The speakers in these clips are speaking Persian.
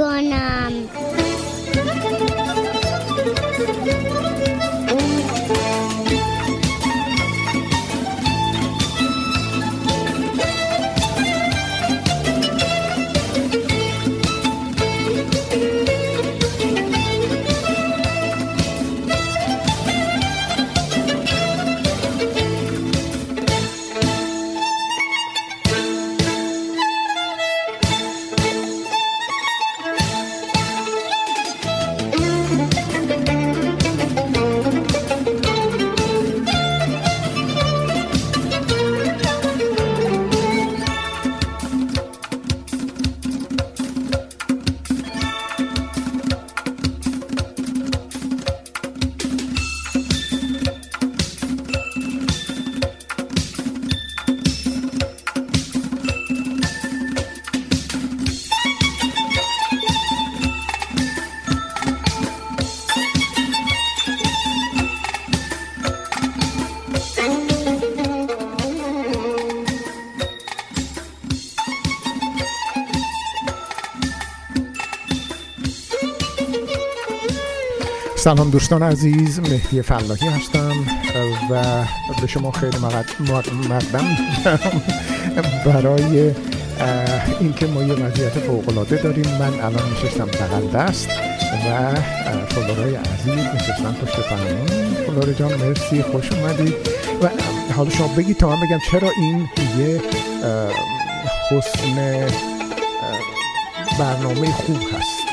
عرض می سلام دوستان عزیز مهدی فلاحی هستم و به شما خیلی مقدم برای اینکه ما یه وضعیت فوقالعاده داریم من الان نشستم بغل دست و فلورای عزیز نشستم پشت فرمون فلور جان مرسی خوش اومدید و حالا شما بگید تا من بگم چرا این یه حسن برنامه خوب هست.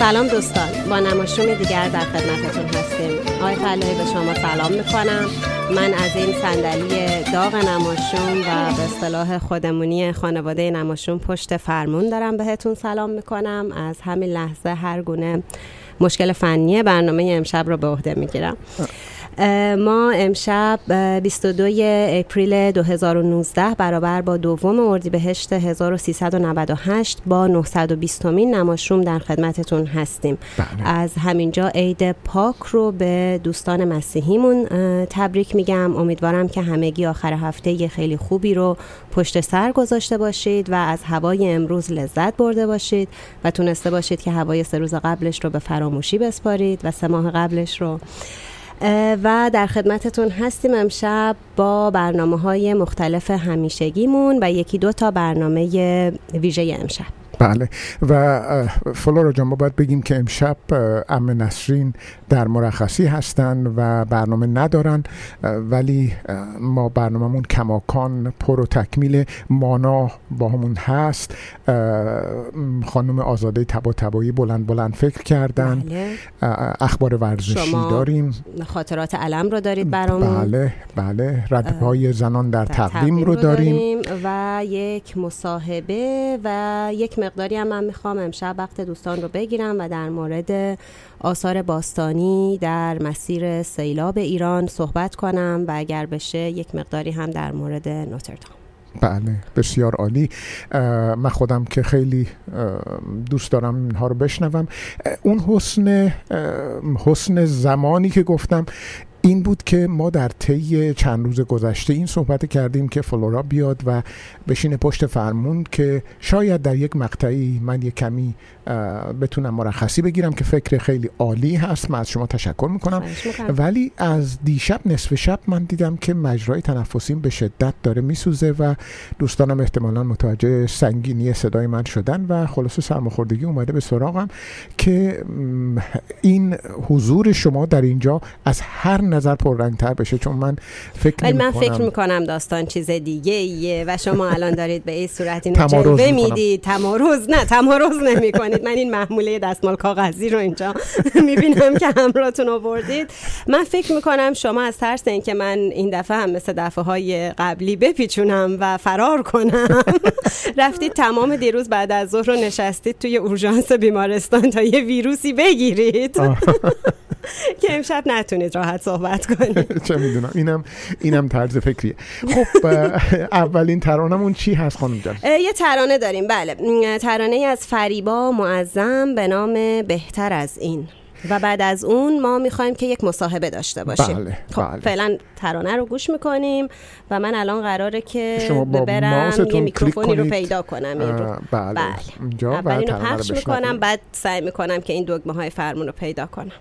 سلام دوستان. با نماشوم دیگر در خدمتتون هستیم. آقای فلاحی به شما سلام می‌کنم. من از این صندلی داغ نماشوم و به اصطلاح خودمونی خانواده نماشوم پشت فرمون دارم بهتون سلام می‌کنم. از همین لحظه هر گونه مشکل فنی برنامه امشب رو به عهده می‌گیرم. ما امشب 22 اپریل 2019 برابر با دوم اردیبهشت 1398 با 920 مین نماشوم در خدمتتون هستیم. بله. از همینجا عید پاک رو به دوستان مسیحیمون تبریک میگم. امیدوارم که همگی آخر هفته یه خیلی خوبی رو پشت سر گذاشته باشید و از هوای امروز لذت برده باشید و تونسته باشید که هوای سه روز قبلش رو به فراموشی بسپارید و سه ماه قبلش رو. و در خدمتتون هستیم امشب با برنامه های مختلف همیشگیمون و یکی دو تا برنامه ویژه امشب. بله. و فلورا جان ما باید بگیم که امشب ام نسرین در مرخصی هستن و برنامه ندارن ولی ما برنامهمون کماکان پر و تکمیل مانا با همون هست. خانم آزاده تبا تبایی بلند بلند فکر کردن. بله. اخبار ورزشی داریم. خاطرات علم رو دارید برامون. بله بله. ردپای زنان در در تقویم رو داریم. و یک مصاحبه و یک مقداری هم من می‌خوام امشب وقت دوستان رو بگیرم و در مورد آثار باستانی در مسیر سیلاب ایران صحبت کنم و اگر بشه یک مقداری هم در مورد نوتردام. بله بسیار عالی. من خودم که خیلی دوست دارم اینها رو بشنوم. اون حسن حسن زمانی که گفتم این بود که ما در طی چند روز گذشته این صحبت کردیم که فلورا بیاد و بشینه پشت فرمون که شاید در یک مقطعی من یک کمی بتونم مرخصی بگیرم که فکر خیلی عالی هست. من از شما تشکر می‌کنم. ولی از دیشب نصف شب من دیدم که مجرای تنفسیم به شدت داره میسوزه و دوستانم احتمالا متوجه سنگینی صدای من شدن و خلاص سرماخوردگی اومده به سراغم که این حضور شما در اینجا از هر نظر پررنگتر بشه. چون من فکر من فکر می‌کنم داستان چیز دیگه ایه و شما الان دارید به این صورت اینو جلوه می‌دید تمارز نه تمارز نمی من این محموله دستمال کاغذی رو اینجا می‌بینم که همراهتون آوردید. من فکر می‌کنم شما از ترس اینکه من این دفعه هم مثل دفعه های قبلی بپیچونم و فرار کنم. رفتید تمام دیروز بعد از ظهر رو نشستید توی اورژانس بیمارستان تا یه ویروسی بگیرید. که امشب نتونید راحت صحبت کنید. چه می‌دونم. اینم اینم طرز فکریه. خب اولین ترانمون چی هست خانم جان؟ یه ترانه داریم. بله. ترانه از فریبا معظم به نام بهتر از این و بعد از اون ما می‌خوایم که یک مصاحبه داشته باشیم بله، خب بله. فعلا ترانه رو گوش می‌کنیم و من الان قراره که شما با برم یه میکروفونی رو. پیدا کنم این رو بله. و اول اینو پخش. می‌کنم بعد سعی می‌کنم که این دگمه های فرمون رو پیدا کنم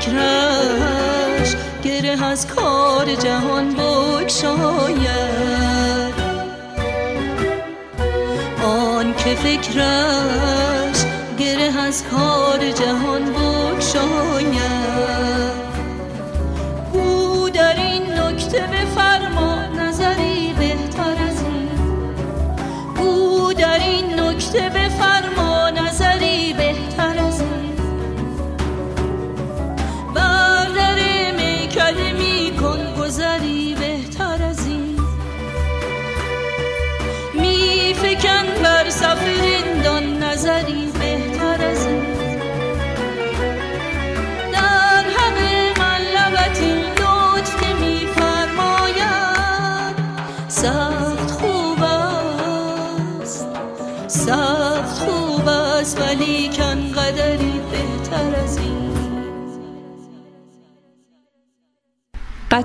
فکرش گره از کار yourself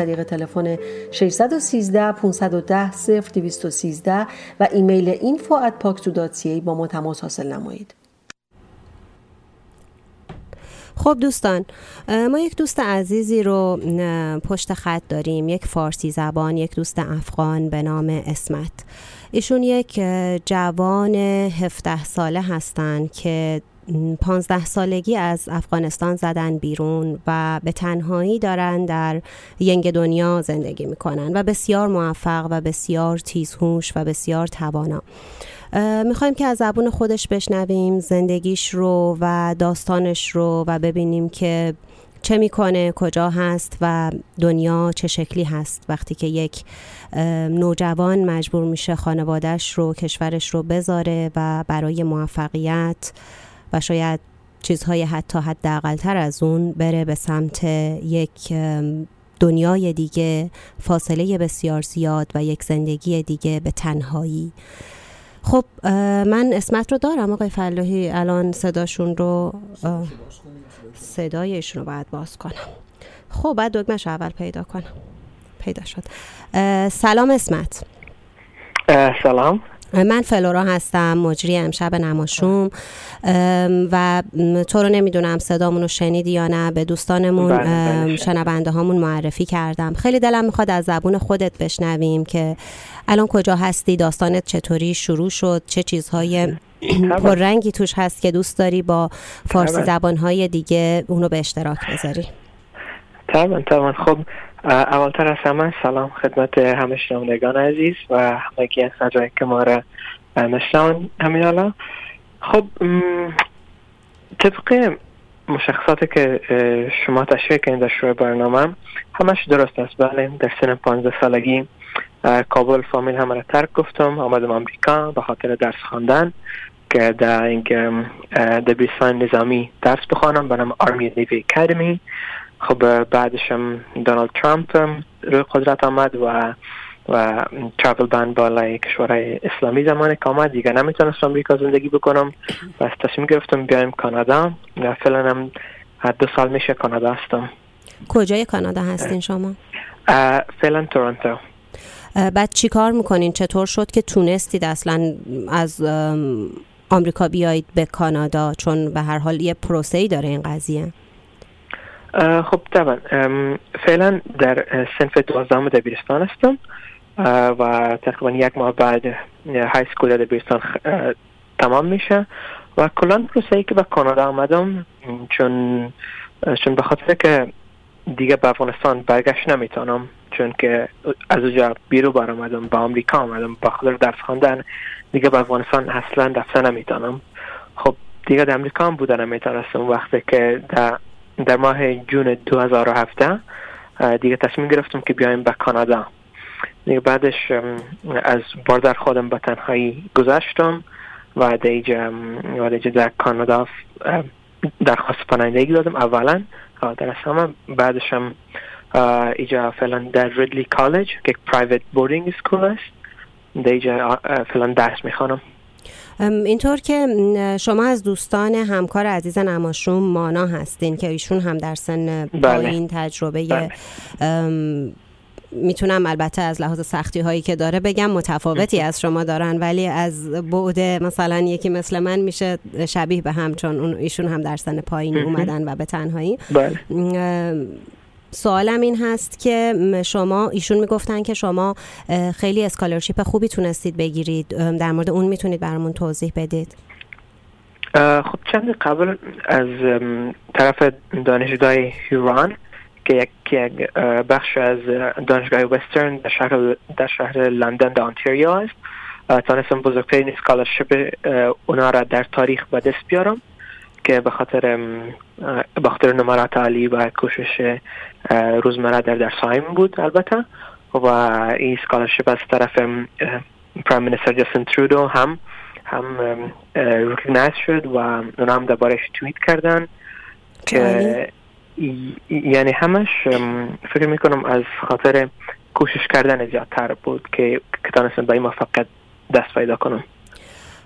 طریق تلفن 613 510 0213 و ایمیل info@paksu.ca با ما تماس حاصل نمایید. خب دوستان ما یک دوست عزیزی رو پشت خط داریم یک فارسی زبان یک دوست افغان به نام اسمت ایشون یک جوان 17 ساله هستند که پانزده سالگی از افغانستان زدن بیرون و به تنهایی دارن در ینگ دنیا زندگی می‌کنن و بسیار موفق و بسیار تیزهوش و بسیار توانا. می‌خوایم که از زبون خودش بشنویم زندگیش رو و داستانش رو و ببینیم که چه می‌کنه کجا هست و دنیا چه شکلی هست. وقتی که یک نوجوان مجبور میشه خانوادهش رو کشورش رو بذاره و برای موفقیت و شاید چیزهای حتی حداقلتر از اون بره به سمت یک دنیای دیگه فاصله بسیار زیاد و یک زندگی دیگه به تنهایی. خب من اسمت رو دارم آقای فلاحی. الان صداشون رو صدایشون رو باید باز کنم. خب بعد دکمش اول پیدا کنم. پیدا شد. سلام اسمت. سلام. من فلورا هستم مجری امشب نماشوم. و تو رو نمی‌دونم صدامون رو شنیدی یا نه. به دوستانمون بله، بله، شنونده هامون معرفی کردم. خیلی دلم می‌خواد از زبون خودت بشنویم که الان کجا هستی داستانت چطوری شروع شد چه چیزهای پررنگی توش هست که دوست داری با فارسی زبانهای دیگه اونو به اشتراک بذاری. طبعا طبعا خب اولتر از همه سلام خدمت همه شنوندگان عزیز و همگی از جایی که ما را نشنون همین حالا خب طبق مشخصاتی که شما تشریح کردین در شروع برنامه همش درست است. بله در سن 15 سالگی کابل فامیل همه را ترک گفتم. آمدم امریکا به خاطر درس خواندن که در دبیرستان نظامی درس بخوانم. به آرمی نیوی اکادمی. خب بعدش هم دونالد ترامپ روی قدرت آمد و و ترافل بند بالای کشورهای اسلامی زمانی که آمد. دیگه نمی‌تونستم امریکا زندگی بکنم. و تصمیم گرفتم بیایم کانادا. و فعلا هم دو سال میشه کانادا هستم. کجای کانادا هستین شما؟ فعلا تورنتو. بعد چی کار می‌کنین؟ چطور شد که تونستید اصلا از آمریکا بیایید به کانادا؟ چون به هر حال یه پروسه ای داره این قضیه. خب طبعا فعلا در سنف دوازدهم دبیرستان هستم و تقریبا یک ماه بعد های سکول دبیرستان تمام میشه. و کلان پروسه ای که به کانادا آمدم چون چون به خاطر که دیگه به افغانستان برگشت نمی‌تونم چون که از اونجا بیرو بر آمدم به آمریکا آمدم با خاطر درس خواندن دیگه به افغانستان اصلا دفته نمی‌تونم. خب دیگه در امریکا هم بودن نمی‌تونستم وقتی که در در ماه جون 2017 دیگه تصمیم گرفتم که بیایم به کانادا. دیگه بعدش از border خودم به تنهایی گذشتم و دیگه و دیگه در کانادا درخواست پناهندگی دادم اولا در همه بعدش هم ایجا فعلا در Ridley College که private boarding school است. دیجا فعلا درس می‌خوانم. اینطور که شما از دوستان همکار عزیز نماشوم مانا هستین که ایشون هم در سن پایین بله. تجربه بله. می‌تونم البته از لحاظ سختی هایی که داره بگم متفاوتی از شما دارن ولی از بعد مثلا یکی مثل من میشه شبیه به هم چون اون ایشون هم در سن پایین اومدن و به تنهایی بله. سوالم این هست که شما ایشون می‌گفتن که شما خیلی scholarship خوبی تونستید بگیرید. در مورد اون می‌تونید برامون توضیح بدید. خب چند قبل از طرف دانشگاه Huron که یک بخش از دانشگاه وسترن در شهر در شهر لندن در آنتاریو است. تانستم بزرگترین scholarship اونا را در تاریخ به دست بیارم. که به خاطر به خاطر نمرات عالی و کوشش روزمره در درس بود البته و این scholarship از طرف prime minister جاستین ترودو هم هم recognize شد و اونا هم دربارش توییت کردن. که یعنی همش فکر می‌کنم از خاطر کوشش کردن زیادتر بود که که تانستم به این موفقیت دست پیدا کنم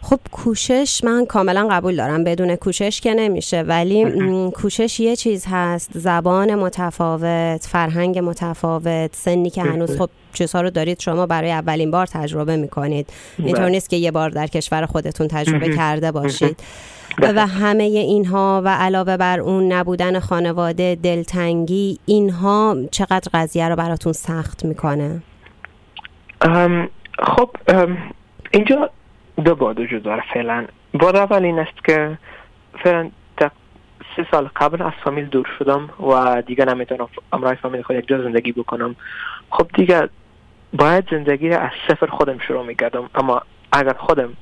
خب کوشش من کاملا قبول دارم بدون کوشش که نمیشه ولی کوشش یه چیز هست زبان متفاوت فرهنگ متفاوت سنی که هنوز خب چیزها رو دارید شما برای اولین بار تجربه می‌کنید. اینطور بله. نیست که یه بار در کشور خودتون تجربه کرده باشید. و بله. همه اینها و علاوه بر اون نبودن خانواده دلتنگی اینها چقدر قضیه رو براتون سخت می‌کنه؟ خب اینجا دو باد وجود داره فعلا. باد اول این است که فعلا سه سال قبل از فامیل دور شدم و دیگه نمی‌تونم امرای فامیل خود یک جا زندگی بکنم. خب دیگه باید زندگی از صفر خودم شروع می‌کردم اما اگر خودم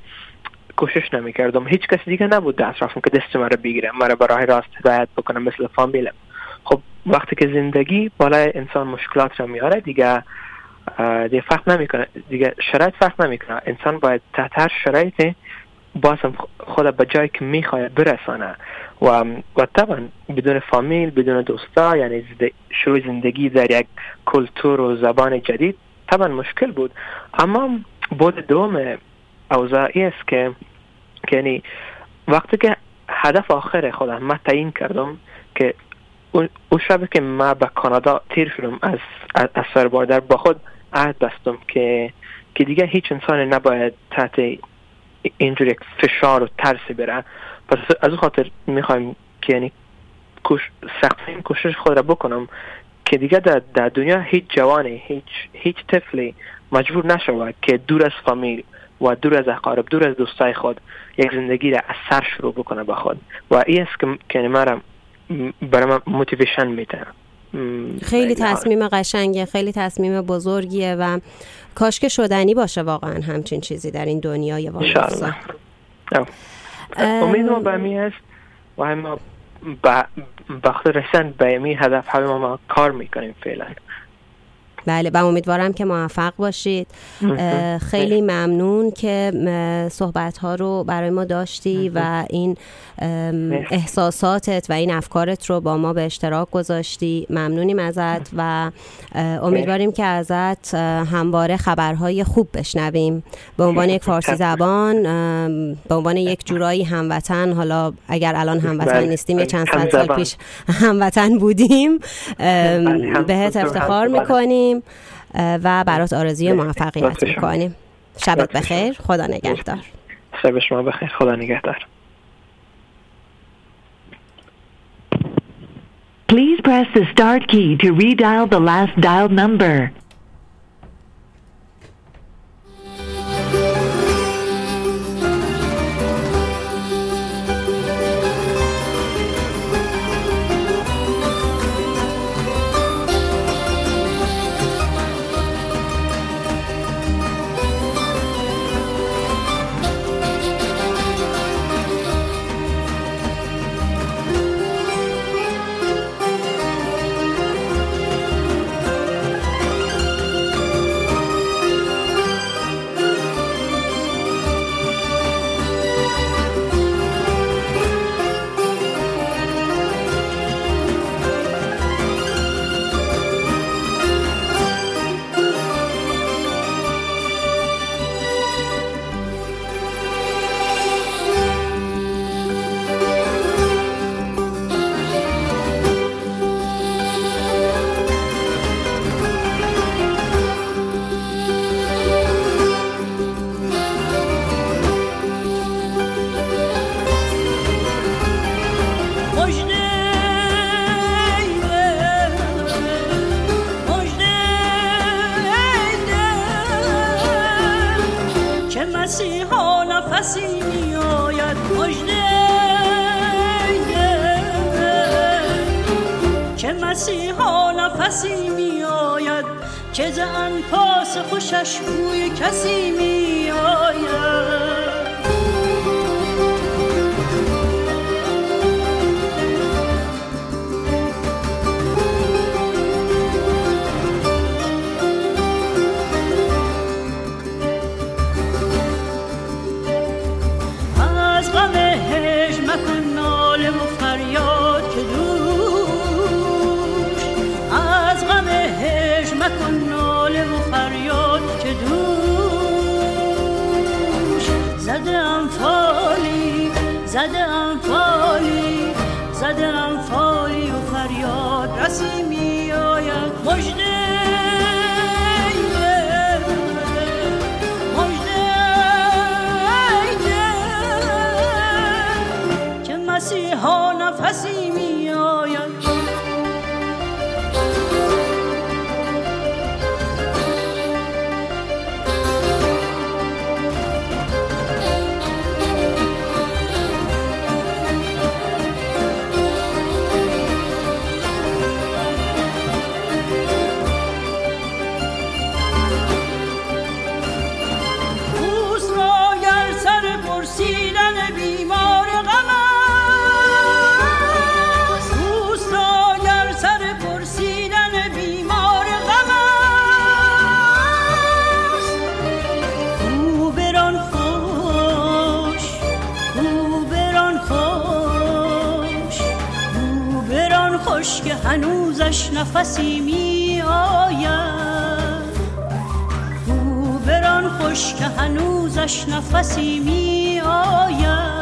کوشش نمی‌کردم هیچ کسی دیگه نبود در اطرافم که دست مرا بگیره مرا برای راست هدایت بکنم مثل فامیلم. خب وقتی که زندگی بالای انسان مشکلات را میاره دیگه دیگه فرق نمی‌کنه. دیگه شرایط فرق نمی‌کنه. انسان باید تحت هر شرایطی بازم خود به جایی که می‌خواد برسانه. و و طبعا بدون فامیل بدون دوستا یعنی شروع زندگی در یک کلتور و زبان جدید طبعا مشکل بود. اما بود دوم اوضاعی است که یعنی وقتی که هدف آخر خودم من تعیین کردم که اون شب که من به کانادا تیر شدم از از سرباردر با خود عهد بستم که که دیگه هیچ انسان نباید تحت اینجور فشار و ترسی بره. پس از خاطر می‌خوایم که یعنی سختین کوشش خود را بکنم که دیگه در, در دنیا هیچ جوانی هیچ هیچ طفلی مجبور نشود که دور از فامیل و دور از اقارب دور از دوستای خود یک زندگی را از سر شروع بکنه به خود. و این است که که مرا برای من موتیویشن میده. خیلی تصمیم قشنگه خیلی تصمیم بزرگیه و کاش که شدنی باشه واقعا همچین چیزی در این دنیای واقعا امیدوارم به می است و همه وقت رسن به هدف همه ما کار می‌کنیم فعلا. بله و امیدوارم که موفق باشید. خیلی ممنون که صحبت ها رو برای ما داشتی و این احساساتت و این افکارت رو با ما به اشتراک گذاشتی. ممنونیم ازت و امیدواریم که ازت همواره خبرهای خوب بشنویم. به عنوان یک فارسی زبان به عنوان یک جورایی هموطن حالا اگر الان هموطن بله. نیستیم یه چند سال پیش هموطن بودیم بله، بهت افتخار می‌کنیم. و برات آرزوی موفقیت می‌کنیم. شبت بخیر. خدا نگهدار. شب شما بخیر. خدا نگهدار. Please press the start key to redial the last dialed number. هنوزش نفسی می آید. او بران خوش که هنوزش نفسی می آید.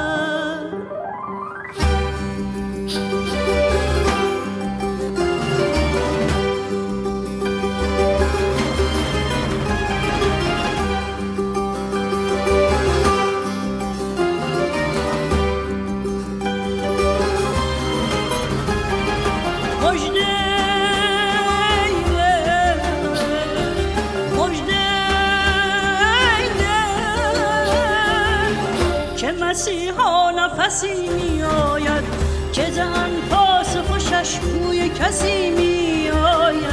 نفسی می آید که زن پاس خوشش بوی کسی می آید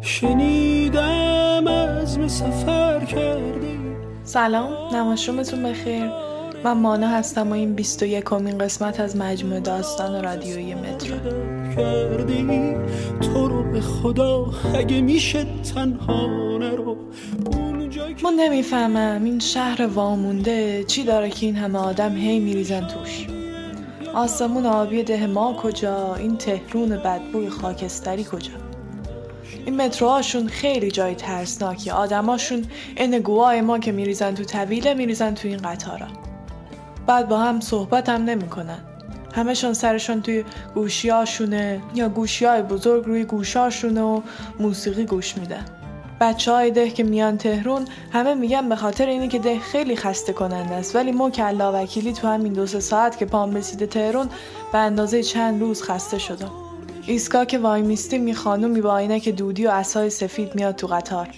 شنیدم از سفر کردی. سلام نماشومتون بخیر. من مانا هستم و این 21 کمین قسمت از مجموعه داستان رادیویی مترو. کردی تو رو به خدا اگه میشه تنها نرو من نمی‌فهمم این شهر وامونده چی داره که این همه آدم هی میریزن توش. آسمون آبی ده ما کجا؟ این تهرون بدبوی خاکستری کجا؟ این متروهاشون خیلی جای ترسناکی. آدماشون این گواه ما که میریزن تو طویله میریزن تو این قطارا. بعد با هم صحبت هم نمی‌کنن. همشون سرشون توی گوشیاشونه یا گوشی های بزرگ روی گوشاشونه و موسیقی گوش میدن. بچه های ده که میان تهرون همه میگن به خاطر اینه که ده خیلی خسته کننده است. ولی ما که الله وکیلی تو همین دو سه ساعت که پام رسیده تهرون به اندازه چند روز خسته شدم. ایسکا که وای میستیم می خانومی عینک دودی و عصای سفید میاد تو قطار.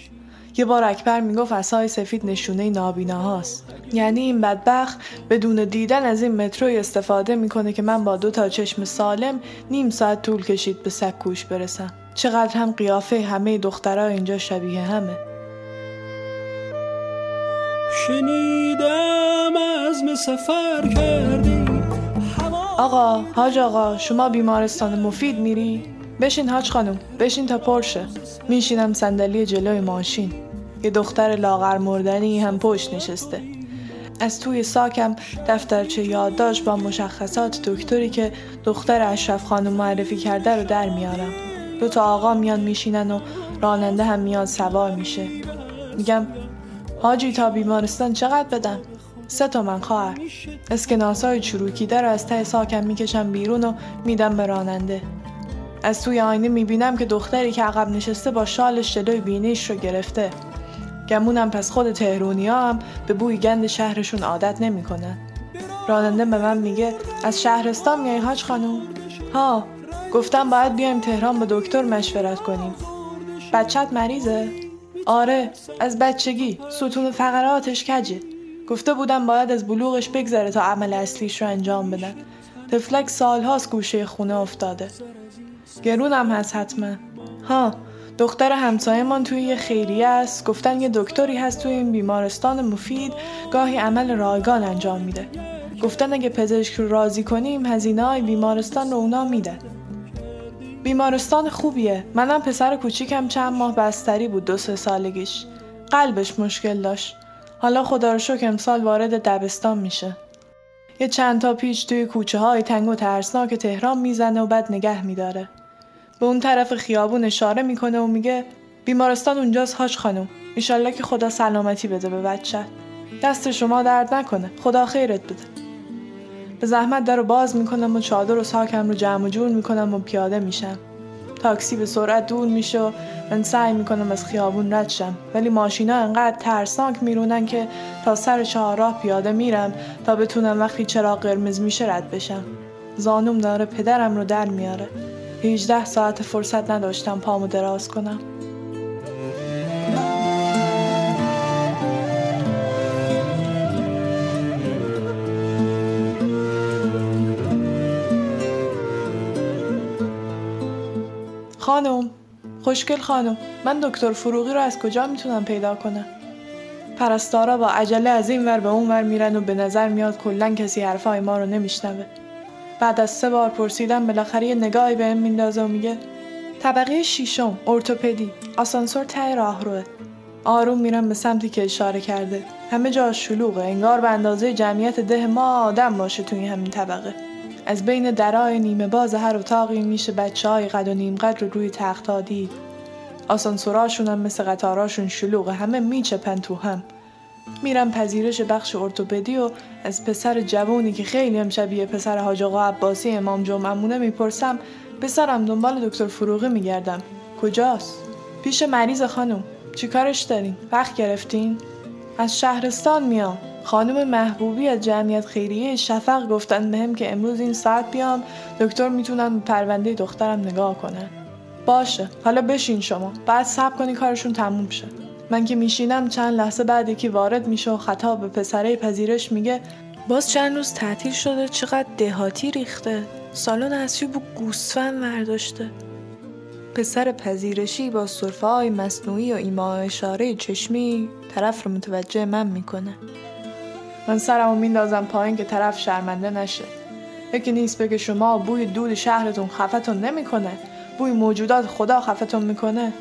یه بار اکبر می‌گفت عصای سفید نشونه نابیناهاست. یعنی این بدبخت بدون دیدن از این متروی استفاده می‌کنه که من با دو تا چشم سالم نیم ساعت طول کشید به سکوش برسم. چقدر هم قیافه همه دخترها اینجا شبیه همه. شنیدم از سفر کردی. آقا حاج آقا شما بیمارستان مفید میری؟ بشین حاج خانم بشین تا پرشه. میشینم صندلی جلوی ماشین. یه دختر لاغر مردنی هم پشت نشسته. از توی ساکم دفترچه یادداشت با مشخصات دکتری که دختر اشرف خانم معرفی کرده رو در میارم. دو تا آقا میان میشینن و راننده هم میاد سوار میشه. میگم حاجی تا بیمارستان چقدر بدم؟ سه تومن خواهر. اسکناسای چروکیده رو از ته ساکم می‌کشم بیرون و میدم به راننده. از توی آینه می‌بینم که دختری که عقب نشسته با شالش جلوی بینیش رو گرفته. گمونم پس خود تهرونی هم به بوی گند شهرشون عادت نمی‌کنن راننده به من میگه از شهرستان میای حاج خانوم ها گفتم باید بیایم تهران با دکتر مشورت کنیم. بچت مریضه؟ آره از بچگی ستون فقراتش کجه؟ گفته بودم باید از بلوغش بگذره تا عمل اصلیش رو انجام بدن. تفلک سالهاست گوشه خونه افتاده. گرونم هست حتما. ها دختر همسایمان توی یه خیریه است. گفتن یه دکتری هست توی این بیمارستان مفید. گاهی عمل رایگان انجام میده. گفتن اگه پزشک رو راضی کنیم هزینه های بیمارستان رو اونا میدن. بیمارستان خوبیه. منم پسر کوچیکم چند ماه بستری بود دو سه سالگیش. قلبش مشکل داشت. حالا خدا رو شکر امسال وارد دبستان میشه. یه چند تا پیچ توی کوچه های تنگ و ترسناک تهران می‌زنه و بعد نگه میداره. به اون طرف خیابون اشاره می‌کنه و میگه بیمارستان اونجاست هاش خانم. ایشالله که خدا سلامتی بده به بچه دست شما درد نکنه. خدا خیرت بده. به زحمت در رو باز می‌کنم و چادر و ساکم رو جمع و جور می‌کنم و پیاده میشم. تاکسی به سرعت دور میشه و من سعی می‌کنم از خیابون رد شم. ولی ماشینا انقدر ترسناک میرونن که تا سر چهارراه پیاده میرم تا بتونم وقتی چراغ قرمز میشه رد بشم. زانوم داره پدرم رو در میاره. 18 ساعت فرصت نداشتم پامو دراز کنم. خانم خوشگل خانم من دکتر فروغی رو از کجا می‌تونم پیدا کنم؟ پرستارا با عجله از این ور به اون ور میرن و به نظر میاد کلا کسی حرفای ما رو نمیشنوه. بعد از سه بار پرسیدم بالاخره یه نگاهی بهم میندازه و میگه طبقه شیشم ارتوپدی آسانسور ته راهروه آروم میرم به سمتی که اشاره کرده. همه جا شلوغه انگار به اندازه جمعیت ده ما آدم باشه توی همین طبقه. از بین درای نیمه باز هر اتاقی میشه بچه های قد و نیم قد رو روی تخت دید. آسانسوراشون هم مثل قطاراشون شلوغه همه میچپن تو هم. میرم پذیرش بخش ارتوپدی و از پسر جوونی که خیلی هم شبیه پسر حاج آقا عباسی امام جمعمونه می‌پرسم پسرم دنبال دکتر فروغی میگردم. کجاست؟ پیش مریض خانم. چیکارش دارین؟ وقت گرفتین؟ از شهرستان میام. خانم محبوبی از جمعیت خیریه شفق گفتن بهم که امروز این ساعت بیام دکتر می‌تونن پرونده دخترم نگاه کنن. باشه. حالا بشین شما. بعد صبر کنی کارشون تموم شه. من که میشینم چند لحظه بعد یکی وارد میشه و خطاب به پسره پذیرش میگه باز چند روز تعطیل شده چقدر دهاتی ریخته. سالن اصلی بو گوسفند ورداشته. پسر پذیرشی با صرفه های مصنوعی و ایما اشاره چشمی طرف رو متوجه من می‌کنه. من سرمو میندازم پایین که طرف شرمنده نشه. یکی نیست بگه شما بوی دود شهرتون خفتون نمی‌کنه. بوی موجودات خدا خفتون می‌کنه.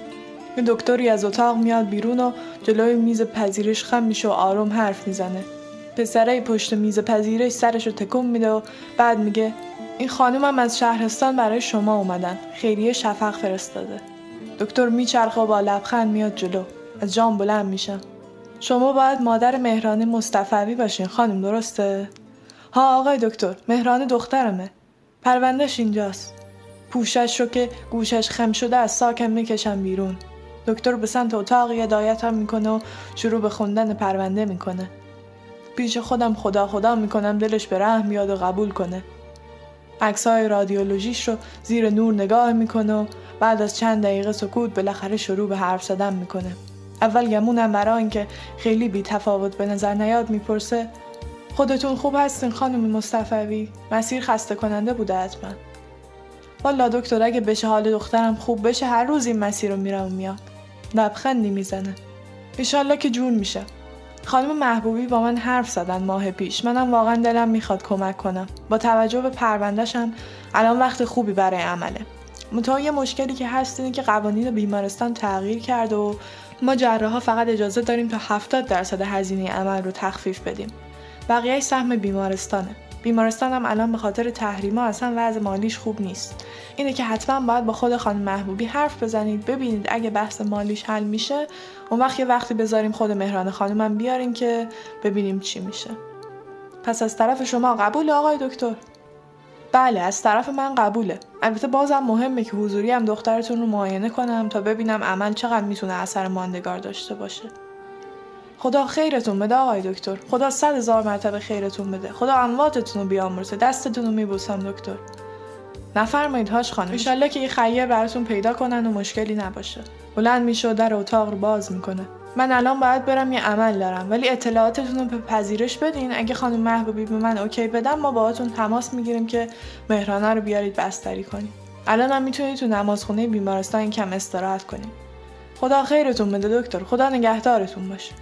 یه دکتری از اتاق میاد بیرون و جلوی میز پذیرش خم میشه و آروم حرف می‌زنه. پسره پشت میز پذیرش سرش رو تکون میده و بعد میگه این خانومم از شهرستان برای شما اومدن. خیریه شفق فرستاده. دکتر میچرخه و با لبخند میاد جلو. از جام بلند میشم شما باید مادر مهران مصطفوی باشین خانم درسته؟ ها آقای دکتر مهران دخترمه. پروندهش اینجاست. پوشش رو که گوشش خم شده از ساکم می‌کشم بیرون. دکتر به سمت اتاقی هدایتم می‌کنه و شروع به خوندن پرونده می‌کنه. پیش خودم خدا خدا می‌کنم دلش به رحم بیاد و قبول کنه. عکسای رادیولوژیش رو زیر نور نگاه می‌کنه و بعد از چند دقیقه سکوت بالاخره شروع به حرف زدن می‌کنه. اول گمونم برای اینکه خیلی بی تفاوت به نظر نیاد می‌پرسه خودتون خوب هستین خانم مصطفوی مسیر خسته کننده بوده حتما. والا دکتر اگه بشه حال دخترم خوب بشه هر روز این مسیر رو میرم و میاد لبخندی می‌زنه ایشالله که جون میشه. خانم محبوبی با من حرف زدن ماه پیش. منم واقعا دلم می‌خواد کمک کنم. با توجه به پروندهشم الان وقت خوبی برای عمله. منتها یه مشکلی که هست اینه که قوانین بیمارستان تغییر کرد و ما جراحا فقط اجازه داریم تا 70 درصد هزینه عمل رو تخفیف بدیم. بقیه سهم بیمارستانه. بیمارستان هم الان به خاطر تحریما اصلا وضع مالیش خوب نیست. اینه که حتما باید با خود خانم محبوبی حرف بزنید ببینید اگه بحث مالیش حل میشه اون وقت یه وقتی بذاریم خود مهران خانمم بیارین که ببینیم چی میشه. پس از طرف شما قبول آقای دکتر؟ بله از طرف من قبوله. البته بازم مهمه که حضوری هم دخترتون رو معاینه کنم تا ببینم عمل چقدر می‌تونه اثر ماندگار داشته باشه. خدا خیرتون بده آقای دکتر. خدا صد هزار مرتبه خیرتون بده. خدا امواتتون رو بیامرزه. دستتون رو میبوسم دکتر. نفرمایید هاش خانم. انشالله که یه خیر براتون پیدا کنن و مشکلی نباشه. بلند میشه و در اتاق رو باز می‌کنه. من الان باید برم یه عمل دارم. ولی اطلاعاتتون رو به پذیرش بدین. اگه خانم محبوبی به من اوکی بدم ما باهاتون تماس می‌گیریم که مهرانه رو بیارید بستری کنیم. الان هم می‌تونید تو نمازخونه بیمارستان کم استراحت کنیم. خدا خیرتون بده دکتر. خدا نگهدارتون باشه.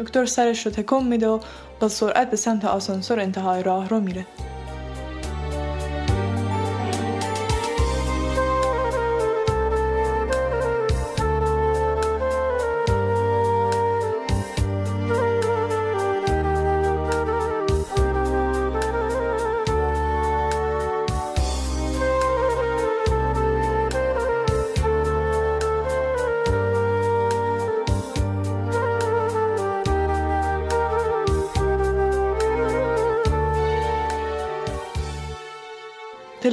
دکتر سرش رو تکون میده و با سرعت به سمت آسانسور انتهای راه رو میره.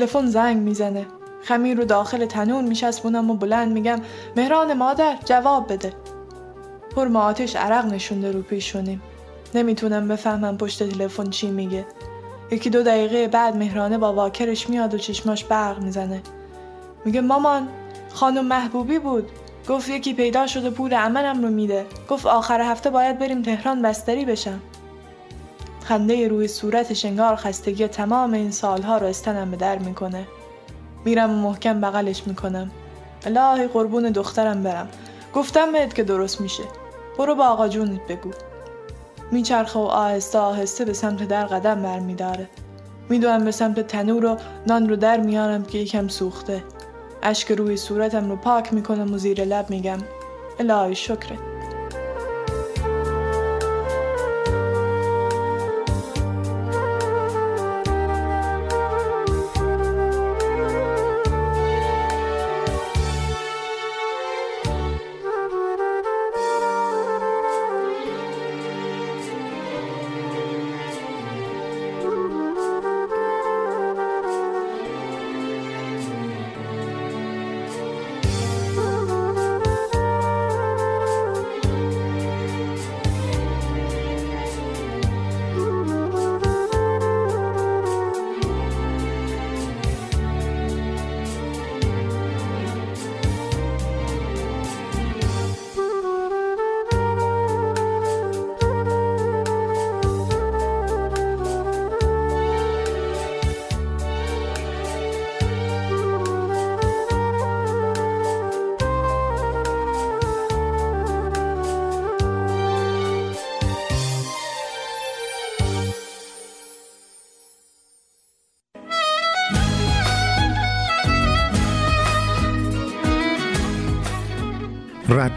تلفن زنگ می‌زنه. خمیر رو داخل تنور میچسبونم و بلند میگم مهران مادر جواب بده. پر آتش عرق نشونده رو پیشونیم. نمی‌تونم بفهمم پشت تلفن چی میگه. یکی دو دقیقه بعد مهرانه با واکرش میاد و چشماش برق می‌زنه. میگه مامان خانم محبوبی بود. گفت یکی پیدا شده پول امنم رو میده. گفت آخر هفته باید بریم تهران بستری بشم. خنده روی صورت انگار خستگی تمام این سالها رو استنم به در می‌کنه. میرم و محکم بغلش می‌کنم. الهی قربون دخترم برم. گفتم بهت که درست میشه. برو با آقا جونت بگو. میچرخه و آهسته آهسته به سمت در قدم برمیداره. می‌دونم به سمت تنور و نان رو در میارم که یکم سوخته. اشک روی صورتم رو پاک می‌کنم و زیر لب میگم. الهی شکرت.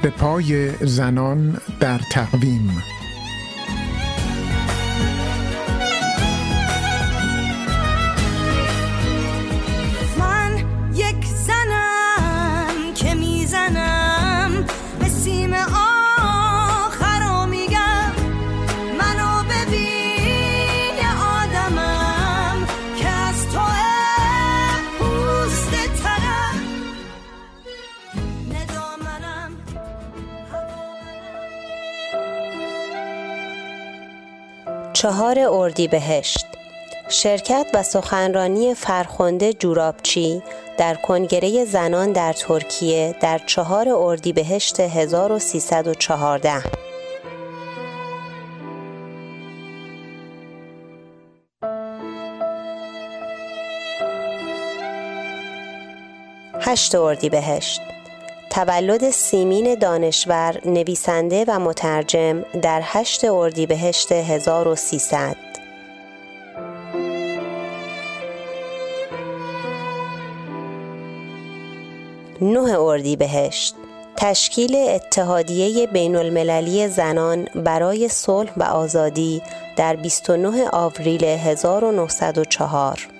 رد پای زنان در تقویم. چهار اردیبهشت شرکت و سخنرانی فرخنده جورابچی در کنگره زنان در ترکیه در چهار اردیبهشت 1314 هشت اردیبهشت تولد سیمین دانشور نویسنده و مترجم در هشت اردیبهشت 1300 نه اردیبهشت تشکیل اتحادیه بین المللی زنان برای صلح و آزادی در 29 آوریل 1904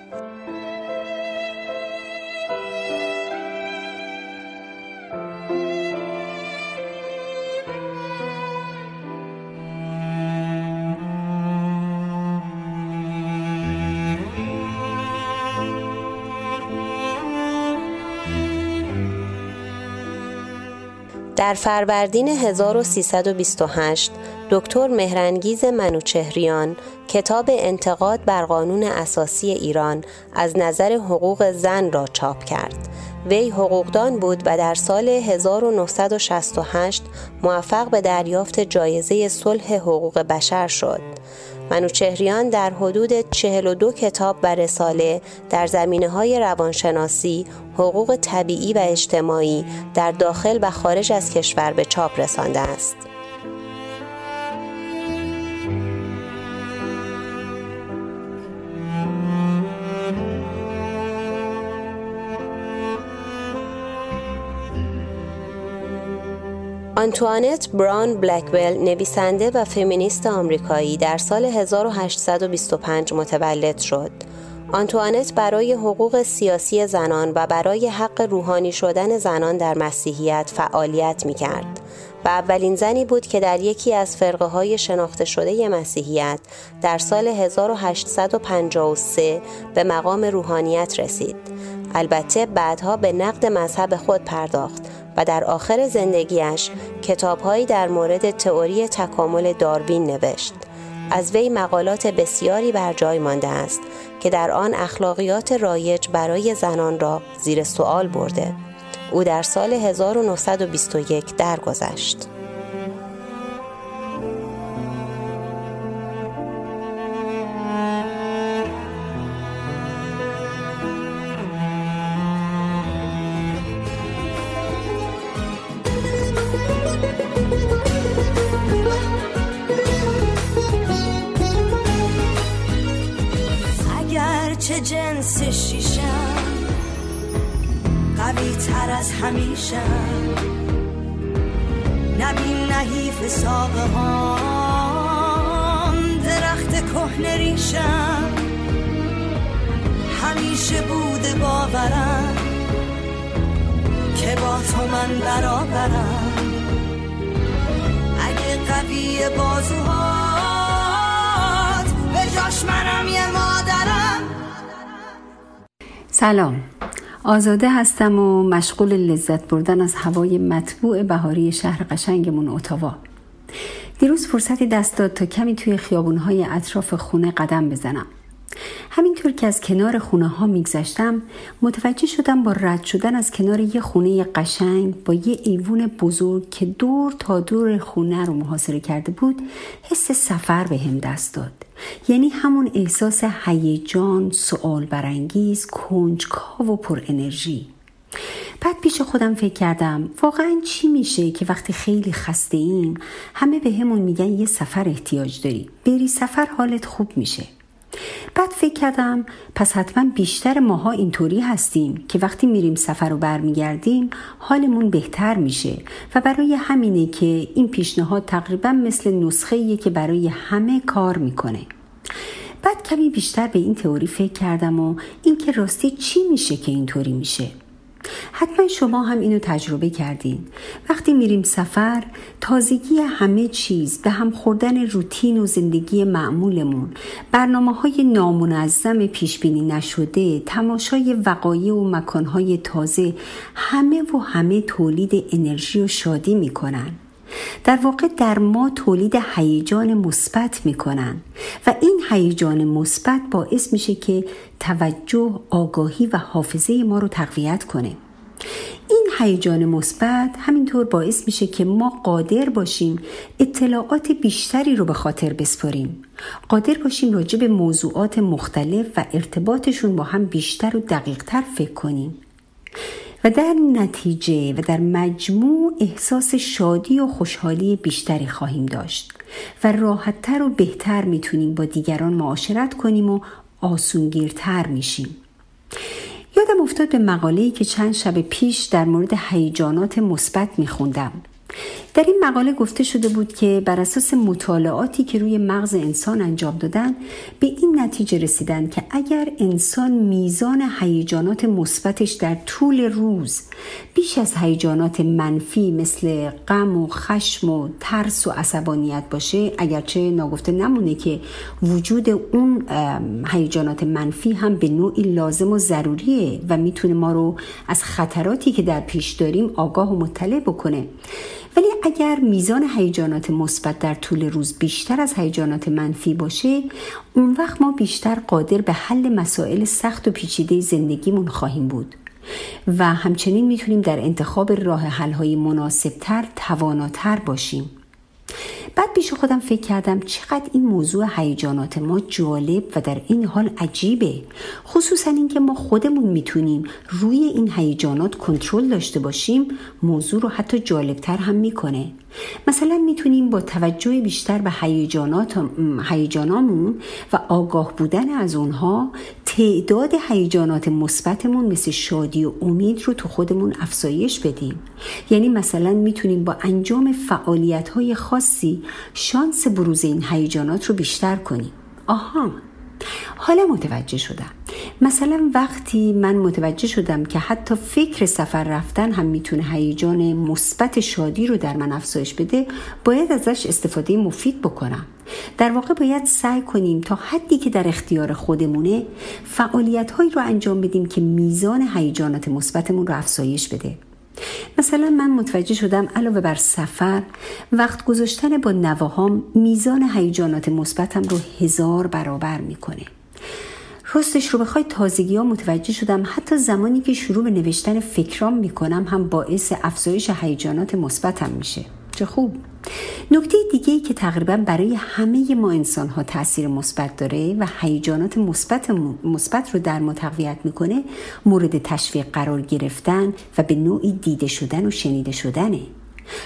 در فروردین 1328 دکتر مهرنگیز منوچهریان کتاب انتقاد بر قانون اساسی ایران از نظر حقوق زن را چاپ کرد. وی حقوقدان بود و در سال 1968 موفق به دریافت جایزه صلح حقوق بشر شد. منوچهریان در حدود 42 کتاب و رساله در زمینه های روانشناسی، حقوق طبیعی و اجتماعی در داخل و خارج از کشور به چاپ رسانده است. آنتوانت براون بلکول نویسنده و فمینیست آمریکایی در سال 1825 متولد شد. آنتوانت برای حقوق سیاسی زنان و برای حق روحانی شدن زنان در مسیحیت فعالیت می کرد و اولین زنی بود که در یکی از فرقه های شناخته شده مسیحیت در سال 1853 به مقام روحانیت رسید. البته بعدها به نقد مذهب خود پرداخت و در آخر زندگیش کتابهایی در مورد تئوری تکامل داروین نوشت. از وی مقالات بسیاری بر جای مانده است که در آن اخلاقیات رایج برای زنان را زیر سوال برده. او در سال 1921 درگذشت. چه جنس شیشم؟ قوی تر از همیشم. نبین نحیف ساقه هام درخت کهنه ریشم. همیشه بوده باورم که با تو من برابرم. اگه قوی بازوهات به جاش منم یه مادرم سلام. آزاده هستم و مشغول لذت بردن از هوای مطبوع بهاری شهر قشنگمون اتاوا. دیروز فرصتی دست داد تا کمی توی خیابونهای اطراف خونه قدم بزنم. همینطور که از کنار خونه ها میگذشتم متوجه شدم با رد شدن از کنار یه خونه قشنگ با یه ایوون بزرگ که دور تا دور خونه رو محاصره کرده بود حس سفر به هم دست داد. یعنی همون احساس هیجان سوال برانگیز کنجکاو و پر انرژی. بعد پیش خودم فکر کردم واقعا چی میشه که وقتی خیلی خسته ایم همه به همون میگن یه سفر احتیاج داری بری سفر حالت خوب میشه. بعد فکر کردم پس حتما بیشتر ماها اینطوری هستیم که وقتی میریم سفر و برمیگردیم حالمون بهتر میشه و برای همینه که این پیشنهاد تقریبا مثل نسخه که برای همه کار می‌کنه. بعد کمی بیشتر به این تئوری فکر کردم و اینکه راستی چی میشه که اینطوری میشه. حتما شما هم اینو تجربه کردین. وقتی میریم سفر تازگی همه چیز به هم خوردن روتین و زندگی معمولمون برنامه های نامنظم پیش بینی نشده تماشای وقایع و مکانهای تازه همه و همه تولید انرژی و شادی می‌کنن. در واقع در ما تولید هیجان مثبت می‌کنن و این هیجان مثبت باعث میشه که توجه آگاهی و حافظه ما رو تقویت کنه. این هیجان مثبت همینطور باعث میشه که ما قادر باشیم اطلاعات بیشتری رو به خاطر بسپاریم قادر باشیم راجع به موضوعات مختلف و ارتباطشون با هم بیشتر و دقیقتر فکر کنیم. و در نتیجه و در مجموع احساس شادی و خوشحالی بیشتری خواهیم داشت و راحتتر و بهتر می‌تونیم با دیگران معاشرت کنیم و آسونگیرتر میشیم. یادم افتاد به مقاله‌ای که چند شب پیش در مورد هیجانات مثبت میخوندم. در این مقاله گفته شده بود که بر اساس مطالعاتی که روی مغز انسان انجام دادن به این نتیجه رسیدن که اگر انسان میزان هیجانات مثبتش در طول روز بیش از هیجانات منفی مثل غم و خشم و ترس و عصبانیت باشه اگرچه ناگفته نمونه که وجود اون هیجانات منفی هم به نوعی لازم و ضروریه و می‌تونه ما رو از خطراتی که در پیش داریم آگاه و مطلع بکنه. ولی اگر میزان هیجانات مثبت در طول روز بیشتر از هیجانات منفی باشه اون وقت ما بیشتر قادر به حل مسائل سخت و پیچیده زندگیمون خواهیم بود. و همچنین می‌تونیم در انتخاب راه حل‌های مناسبتر تواناتر باشیم. بعد پیش خودم فکر کردم چقدر این موضوع هیجانات ما جالب و در این حال عجیبه. خصوصا اینکه ما خودمون می‌تونیم روی این هیجانات کنترل داشته باشیم موضوع رو حتی جالبتر هم می‌کنه. مثلا می‌تونیم با توجه بیشتر به هیجانات هیجانامون و آگاه بودن از اونها تعداد هیجانات مثبتمون مثل شادی و امید رو تو خودمون افزایش بدیم. یعنی مثلا می‌تونیم با انجام فعالیت های خاصی شانس بروز این هیجانات رو بیشتر کنیم. آها. حالا متوجه شدم. مثلا وقتی من متوجه شدم که حتی فکر سفر رفتن هم می‌تونه هیجان مثبت شادی رو در من افزایش بده باید ازش استفاده مفید بکنم. در واقع باید سعی کنیم تا حدی که در اختیار خودمونه فعالیت هایی رو انجام بدیم که میزان هیجانات مثبتمون رو افزایش بده. مثلا من متوجه شدم علاوه بر سفر وقت گذاشتن با نواهام میزان هیجانات مثبتم رو هزار برابر می‌کنه. راستش رو بخوای تازگی ها متوجه شدم حتی زمانی که شروع به نوشتن فکرام می‌کنم هم باعث افزایش هیجانات مثبتم میشه. چه خوب. نکته دیگه ای که تقریبا برای همه ما انسان ها تاثیر مثبت داره و هیجانات مثبت مثبت رو در ما تقویت می‌کنه مورد تشویق قرار گرفتن و به نوعی دیده شدن و شنیده شدنه.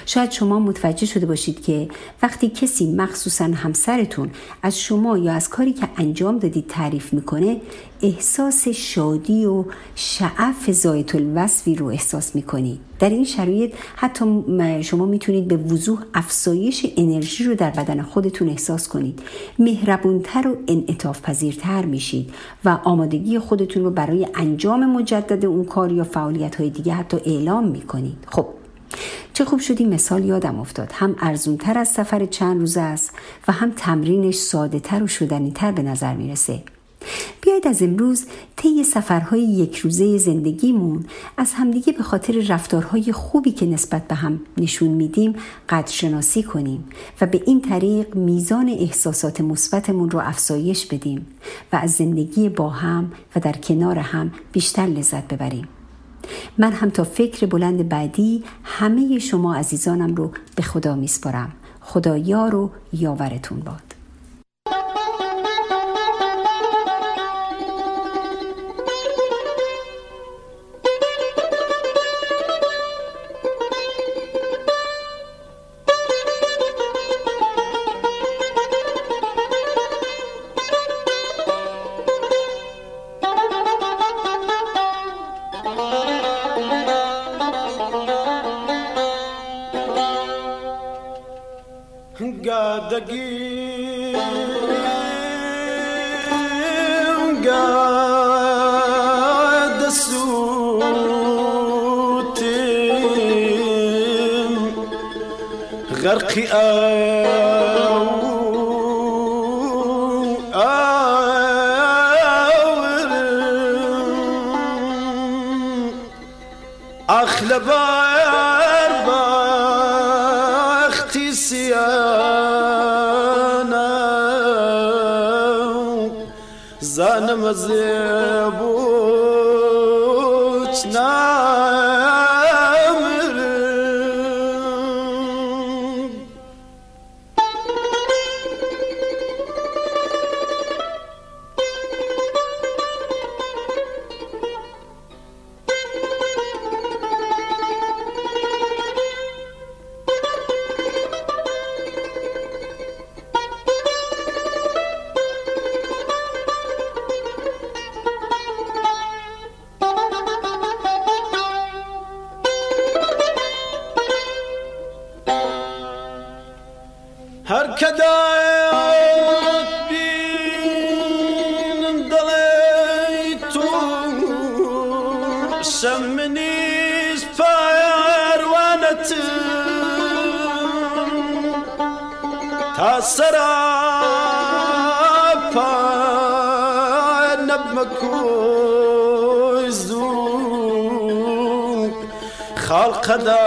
شاید شما متوجه شده باشید که وقتی کسی مخصوصا همسرتون از شما یا از کاری که انجام دادید تعریف می‌کنه احساس شادی و شعف زایت الوصفی رو احساس می‌کنید. در این شرایط حتی شما می‌تونید به وضوح افزایش انرژی رو در بدن خودتون احساس کنید. مهربونتر و انعطاف پذیرتر میشید و آمادگی خودتون رو برای انجام مجدد اون کار یا فعالیت های دیگه حتی اعلام می‌کنید. خب چه خوب شدی مثال یادم افتاد. هم ارزونتر از سفر چند روزه است و هم تمرینش ساده تر و شدنی تر به نظر می‌رسه. بیایید از امروز طی سفرهای یک روزه زندگیمون از همدیگه به خاطر رفتارهای خوبی که نسبت به هم نشون میدیم قدرشناسی کنیم و به این طریق میزان احساسات مثبتمون رو افزایش بدیم و از زندگی با هم و در کنار هم بیشتر لذت ببریم. من هم تا فکر بلند بعدی همه شما عزیزانم رو به خدا میسپارم. خدا یار و یاورتون باد. هر کدایت بینم دلی تو شمنیش پروانت تا سراپا نبمکوی زون خلق دایرم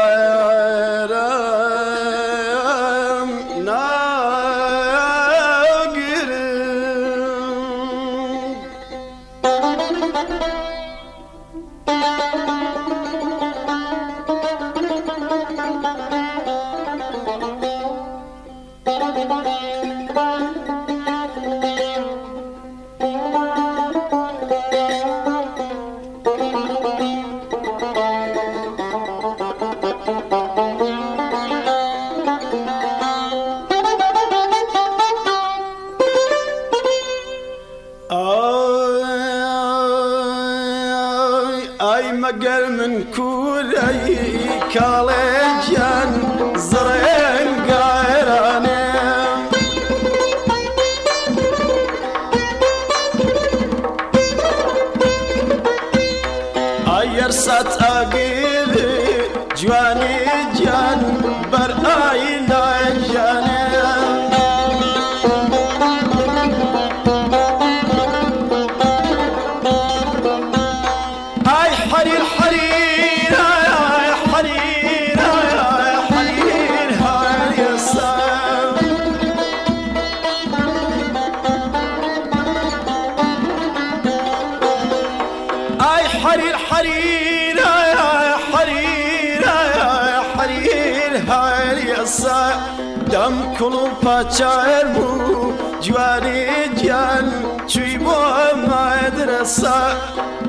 ئاسا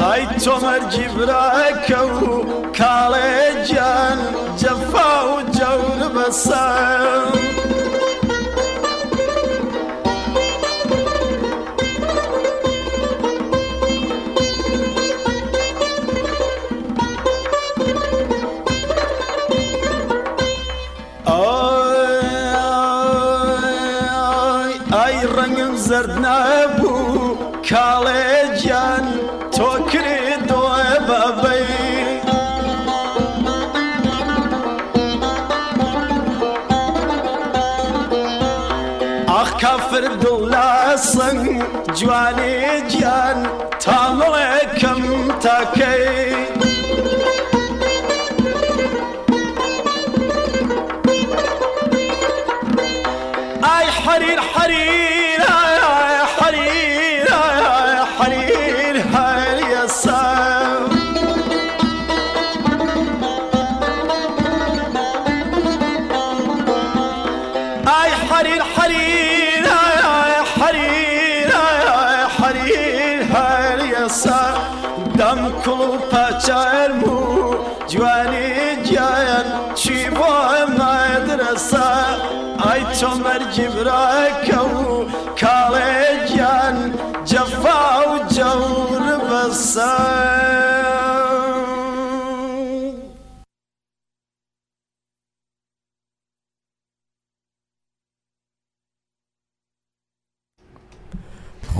ئای تۆمەەر جیبراکە و کاڵێ جان جەفا و جەور بەسە. حەسەن جوانی گیان تاڵێکم تاکەی.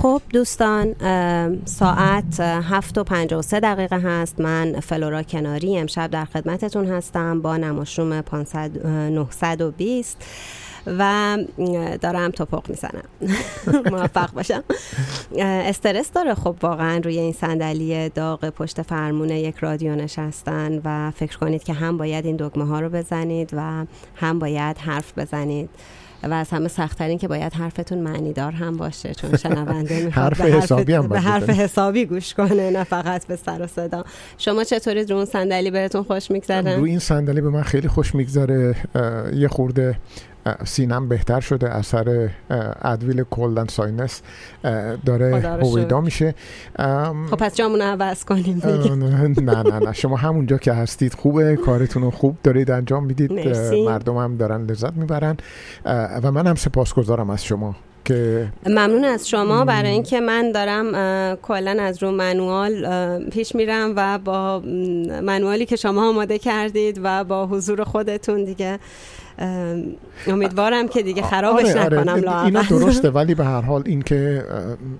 خب دوستان ساعت هفت و پنج و سه دقیقه هست. من فلورا کناری امشب در خدمتتون هستم با نماشوم 500 920 و دارم توپق می‌زنم. موفق باشم. استرس داره. خب واقعا روی این صندلی داغ پشت فرمون یک رادیو نشستن و فکر کنید که هم باید این دگمه ها رو بزنید و هم باید حرف بزنید. و از همه سختترین که باید حرفتون معنیدار هم باشه چون شنونده می‌خواد حرف به حسابی هم به حرف. حسابی گوش کنه نه فقط به سر و صدا. شما چطورید؟ رو اون صندلی بهتون خوش میگذره؟ روی این صندلی به من خیلی خوش میگذره. یه خورده سینم بهتر شده اثر ادویل کلدن ساینس داره. هویدا میشه خب پس جامون عوض کنیم. نه نه نه شما همونجا که هستید خوبه کارتون رو خوب دارید انجام می‌دید. مردم هم دارن لذت می‌برن و من هم سپاسگزارم از شما که ممنون از شما برای اینکه من دارم کلا از رو منوال پیش میرم و با منوالی که شما آماده کردید و با حضور خودتون دیگه امیدوارم که دیگه خرابش نکنم اینا لااقل. درسته ولی به هر حال اینکه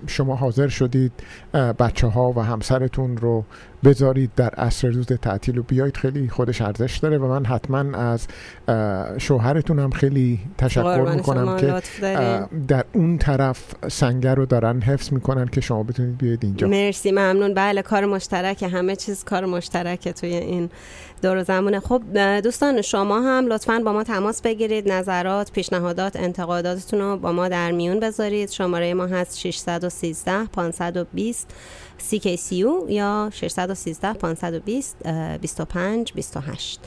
شما حاضر شدید بچه ها و همسرتون رو بذارید در عصر روز تعطیل و بیایید خیلی خودش ارزش داره و من حتما از شوهرتون هم خیلی تشکر می‌کنم که در اون طرف سنگر رو دارن حفظ می‌کنن که شما بتونید بیاید اینجا. مرسی ممنون. بله کار مشترک همه چیز کار مشترکه توی این دور و زمونه خب دوستان شما هم لطفا با ما تماس بگیرید. نظرات پیشنهادات انتقاداتتون رو با ما در میون بذارید. شماره ما هست 613 520 CKCU یا 613 520 اه، 25 28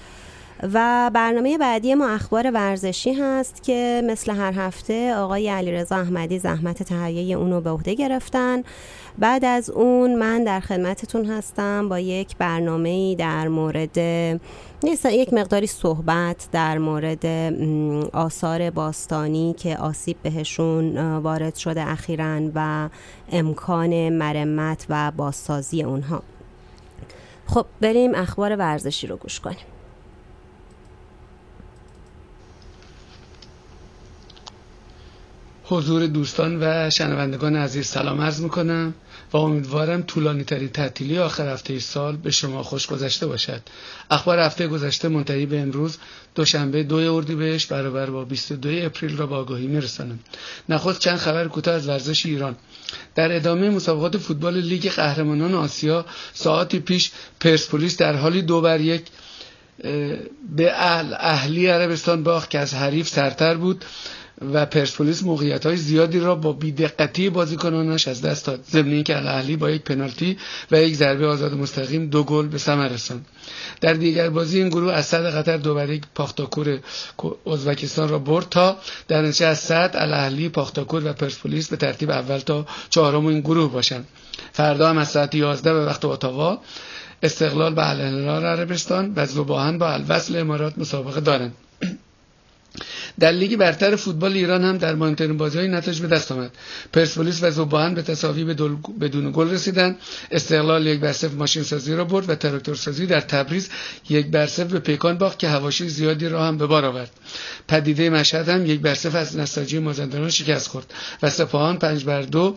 و برنامه بعدی ما اخبار ورزشی هست که مثل هر هفته آقای علیرضا احمدی زحمت تهیه اونو به عهده گرفتن. بعد از اون من در خدمتتون هستم با یک برنامه در مورد یک مقداری صحبت در مورد آثار باستانی که آسیب بهشون وارد شده اخیرا و امکان مرمت و بازسازی اونها. خب بریم اخبار ورزشی رو گوش کنیم. حضور دوستان و شنوندگان عزیز سلام عرض می‌کنم. و امیدوارم طولانی ترین تعطیلی آخر هفته سال به شما خوش گذشته باشد. اخبار هفته گذشته منتهی به امروز دوشنبه دوی اردیبهشت برابر با 22 اپریل را با آگاهی میرسانم. نخست چند خبر کوتاه از ورزش ایران. در ادامه مسابقات فوتبال لیگ قهرمانان آسیا ساعتی پیش پرسپولیس در حالی دو بر یک به اهل اهلی عربستان باخت که از حریف سرتر بود. و پرسپولیس موقعیت های زیادی را با بیدقتی بازیکنانش از دست داد. ضمن اینکه الاهلی با یک پنالتی و یک ضربه آزاد مستقیم دو گل به ثمر رساند. در دیگر بازی این گروه از صد قطر دو بر یک پاختاکور ازبکستان را برد تا در نتیجه از صد الاهلی پاختاکور و پرسپولیس به ترتیب اول تا چهارم این گروه باشند. فردا هم از ساعت 11 به وقت اتاوا استقلال به الهلال عربستان و زباهن با الوصل امارات مسابقه دارند. در لیگ برتر فوتبال ایران هم در مهمترین بازی های نتایج به دست آمد. پرسپولیس و زوبان به تساوی بدون گل رسیدند. استقلال یک بر ماشین سازی را برد و تراکتور سازی در تبریز یک بر به پیکان باخت که هواشی زیادی را هم به بار آورد. پدیده مشهد هم یک بر از نساجی مازندران شکست خورد و سپاهان پنج بر دو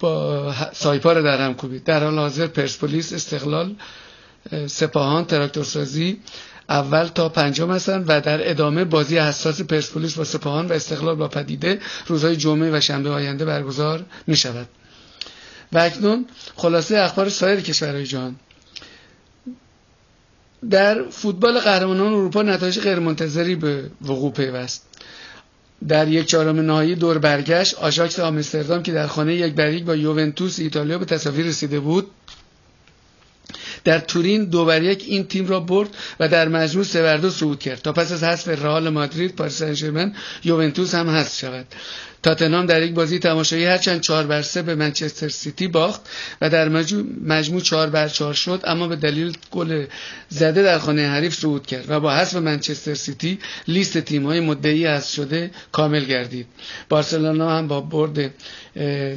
با سایپا را در هم کوبید. در حال حاضر پرسپولیس استقلال سپاهان تراکتورسازی اول تا پنجم هستند و در ادامه بازی حساس پرسپولیس با سپاهان و استقلال با پدیده روزهای جمعه و شنبه آینده برگزار می شود و اکنون خلاصه اخبار سایر کشورهای جهان. در فوتبال قهرمانان اروپا نتایج غیرمنتظری به وقوع پیوست. در یک چهارم نهایی دور برگشت آژاکس آمستردام که در خانه یک بر با یوونتوس ایتالیا به تصاویر رسیده بود. در تورین دو بر یک این تیم را برد و در مجموع سه بر دو صعود کرد. تا پس از حذف رئال مادرید پاریس سن یوونتوس هم حذف شود. تاتنهام در یک بازی تماشایی هرچند چهار بر سه به منچستر سیتی باخت و در مجموع چهار بر چهار شد اما به دلیل گل زده در خانه حریف صعود کرد و با حذف منچستر سیتی لیست تیم‌های مدعی از شده کامل گردید. بارسلونا هم با برد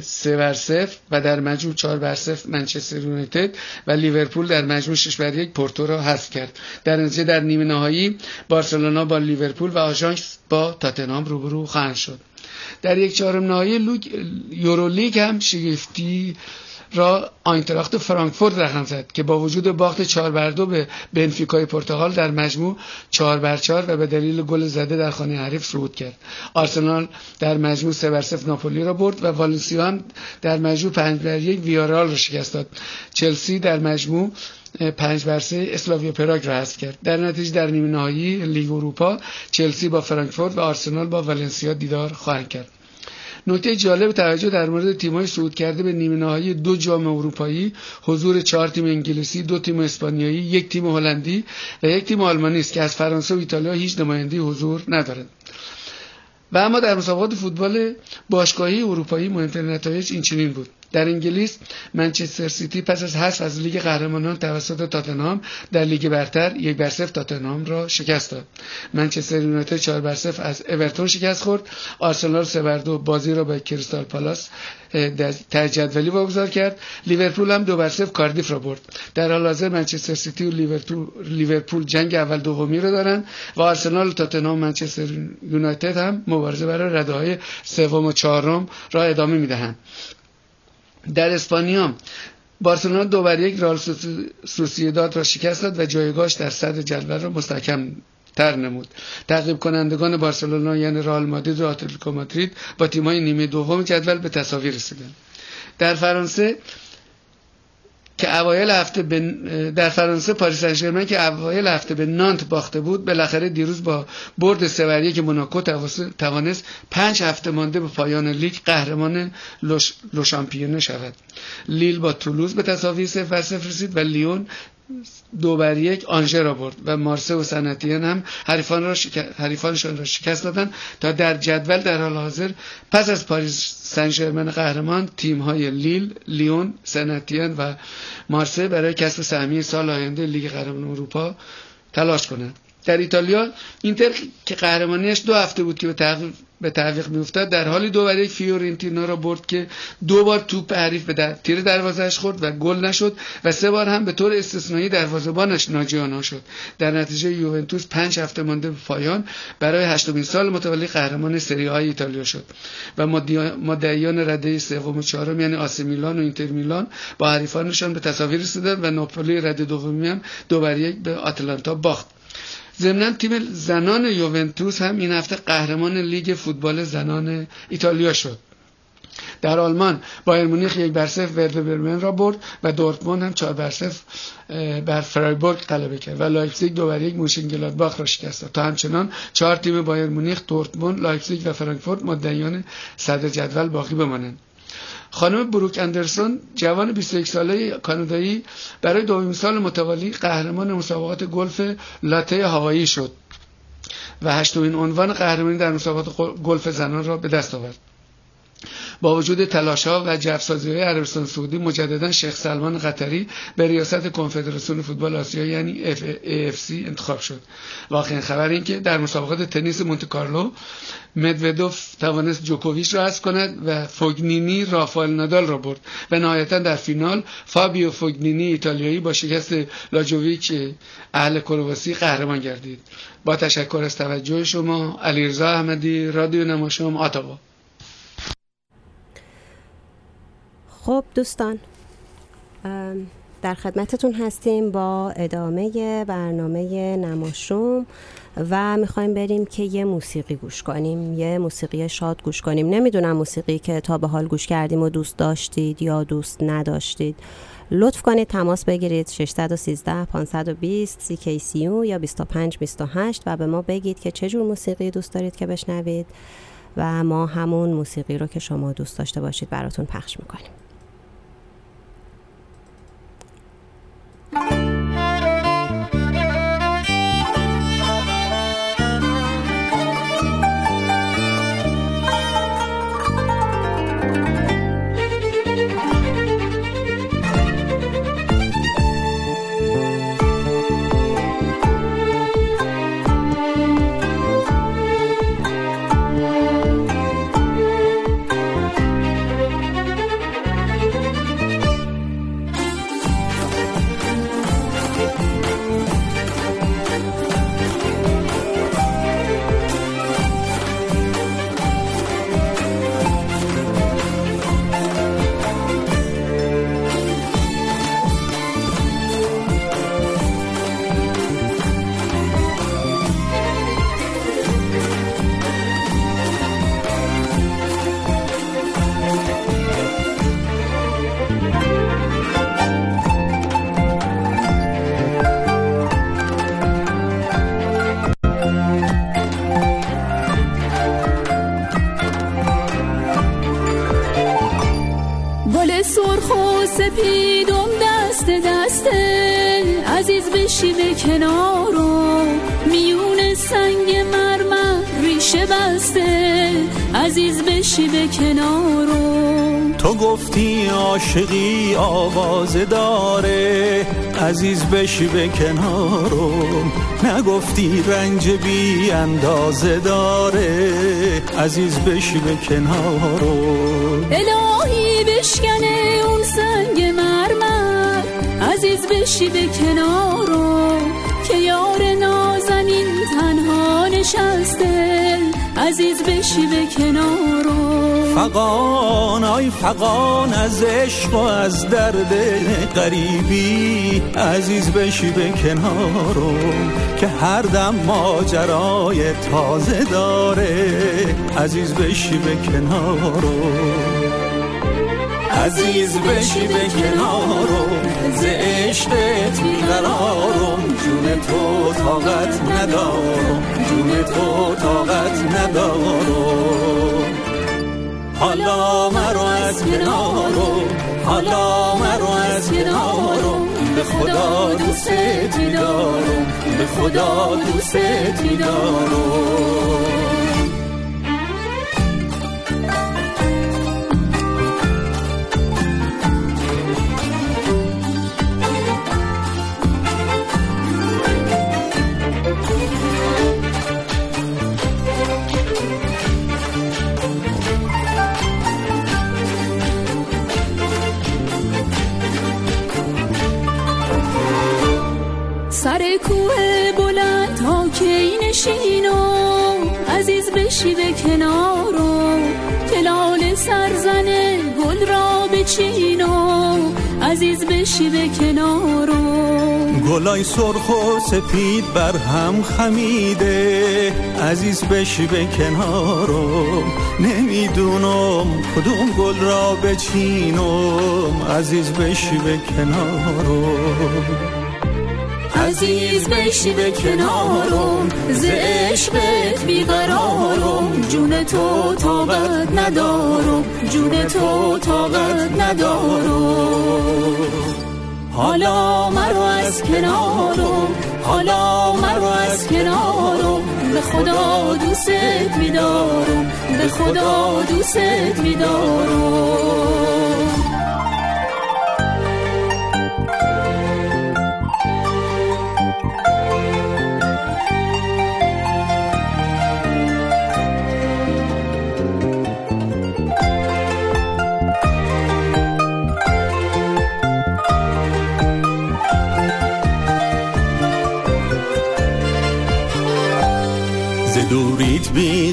سه بر صفر و در مجموع چهار بر صفر منچستر یونایتد و لیورپول در مجموع شش بر یک پورتو را حذف کرد. در نتیجه در نیمه نهایی بارسلونا با لیورپول و آژانکس با تاتنهام روبرو خواهند شد. در یک چهارم نهایی یورولیگ هم شگفتی را آینتراخت فرانکفورت رقم زد که با وجود باخت 4 بر 2 به بنفیکای پرتغال در مجموع 4 بر 4 و به دلیل گل زده در خانه حریف صعود کرد. آرسنال در مجموع 3 بر 0 ناپولی را برد و والنسیا هم در مجموع 5 بر 1 ویارال را شکست داد. چلسی در مجموع پنج بر سه اسلاویا پراگ را حذف کرد. در نتیجه در نیمه نهایی لیگ اروپا چلسی با فرانکفورت و آرسنال با ولنسیا دیدار خواهند کرد. نکته جالب توجه در مورد تیم‌های صعود کرده به نیمه نهایی دو جام اروپایی حضور چهار تیم انگلیسی دو تیم اسپانیایی یک تیم هلندی و یک تیم آلمانی است که از فرانسه و ایتالیا هیچ نماینده حضور ندارند. و اما در مسابقات فوتبال باشگاهی اروپایی مهمترین نتایج این چنین بود. در انگلیس منچستر سیتی پس از حذف از لیگ قهرمانان توسط تاتنهام در لیگ برتر یک بر صفر تاتنهام را شکست داد. منچستر یونایتد 4 بر صفر از اورتون شکست خورد. آرسنال 3 بر 2 بازی را با کریستال پالاس در جدولی واگذار کرد. لیورپول هم دو بر صفر کاردیف را برد. در حال حاضر منچستر سیتی و لیورپول جنگ اول دومی را دارند و آرسنال و تاتنهام منچستر یونایتد هم مبارزه برای رده های سوم و چهارم را ادامه می‌دهند. در اسپانیا بارسلونا دو بر یک رال سوسیداد را شکست داد و جایگاهش در صدر جدول را مستحکم تر نمود. تعقیب کنندگان بارسلونا یعنی رئال مادرید و اتلتیکو مادرید با تیم‌های نیمه دوم جدول به تساوی رسیدند. در فرانسه که اوایل هفته به در فرانسه پاریس سن که اوایل هفته به نانت باخته بود بالاخره دیروز با برد سه که موناکو توانست پنج هفته مانده به پایان لیگ قهرمان لوشامپیونه شود. لیل با تولوز به تساوی صفر رسید و لیون دو بر یک آنژه را برد و مارسه و سنتیان هم حریفان را حریفانشان را شکست دادن تا در جدول در حال حاضر پس از پاریس سن قهرمان تیم های لیل، لیون، سنتیان و مارسه برای کسب سهمیه سال آینده لیگ قهرمان اروپا تلاش کنند. در ایتالیا اینتر که قهرمانیش دو هفته بود که به به تعویق میافتاد. در حالی دو برای فیورنتینا را برد که دو بار توپ حریف به در... تیر دروازهش خورد و گل نشد و سه بار هم به طور استثنایی دروازه‌بانش ناجیانا شد در نتیجه یوونتوس پنج هفته مانده به پایان برای هشتمین سال متوالی قهرمان سری های ایتالیا شد و مدعیان رده سوم و چهارم یعنی آس میلان و اینتر میلان با حریفانشان به تساوی رسیدند و ناپولی رده دومی هم دو بر یک به آتلانتا باخت. ضمنا تیم زنان یوونتوس هم این هفته قهرمان لیگ فوتبال زنان ایتالیا شد. در آلمان بایر مونیخ یک بر صفر وردر برمن را برد و دورتموند هم چهار بر صفر بر فرایبورگ غلبه کرد و لایپزیگ دو بر یک مونشن‌گلادباخ را شکست تا همچنان چهار تیم بایر مونیخ دورتموند لایپزیگ و فرانکفورت مدعیان صدر جدول باقی بمانند. خانم بروک اندرسون جوان 21 ساله کانادایی برای دومین سال متوالی قهرمان مسابقات گلف لاته هوایی شد و هشتمین عنوان قهرمانی در مسابقات گلف زنان را به دست آورد. با وجود تلاش ها و جفسازی های عربستان سعودی مجددا شیخ سلمان قطری به ریاست کنفدراسیون فوتبال آسیا یعنی AFC انتخاب شد. و آخرین خبر این که در مسابقات تنیس مونت کارلو مدودوف توانست جوکوویچ را حذف کند و فوگنینی رافائل نادال را برد و نهایتا در فینال فابیو فوگنینی ایتالیایی با شکست لاجوویچ اهل کرواسی قهرمان گردید. با تشکر از توجه شما علیرضا احمدی رادیو نماشوم آتاوا خب دوستان در خدمتتون هستیم با ادامه برنامه نماشوم و می‌خوایم بریم که یه موسیقی گوش کنیم یه موسیقی شاد گوش کنیم. نمی‌دونم موسیقی که تا به حال گوش کردیم و دوست داشتید یا دوست نداشتید. لطف کنید تماس بگیرید 613 520 CKCU یا 25 28 و به ما بگید که چه جور موسیقی دوست دارید که بشنوید و ما همون موسیقی رو که شما دوست داشته باشید براتون پخش می‌کنیم. Bye. کنارو میون سنگ مرمر ریشه بسته. عزیز بشی به کنارو تو گفتی عاشقی آواز داره. عزیز بشی به کنارم نگفتی رنج بی اندازه داره. عزیز بشی به کنارم الهی بشی به کنارم که یار نازنین تنها نشسته. عزیز بشی به کنارو فقان آی فقان از عشق و از درد قریبی عزیز بشی به کنارو که هر دم ماجرای تازه داره. عزیز بشی به کنارو عزیز بشی به کنارو ز عشقت جون تو طاقت ندارم جون تو طاقت ندارم. حالا مرو از کنارم حالا مرو از کنارم. به خدا دوست دارم به خدا دوست کوه بلند ها که این عزیز بشی به کنار و کلال سرزن گل را بچینو عزیز بشی به کنار و گلای سرخ و سپید بر هم خمیده عزیز بشی به کنارم نمی‌دونم کدوم گل را بچینم عزیز بشی به کنارم عزیز بشی به کنارم ز عشقت بیقرارم. جون تو طاقت ندارم جون تو طاقت ندارم. حالا مرا از کنارم حالا مرا از کنارم. به خدا دوست میدارم به خدا دوست میدارم.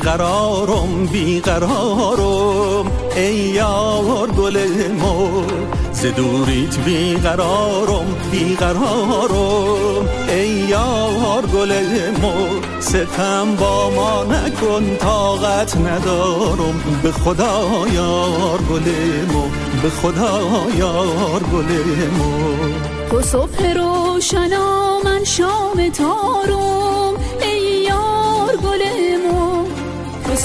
بیقرارم بیقرارم. ای یار گل مو ز دوریت بیقرارم بیقرارم. ای یار گل مو ستم با ما نکن طاقت ندارم. به خدا یار گل مو به خدا یار گل مو تو صبح روشنا من شام تارم.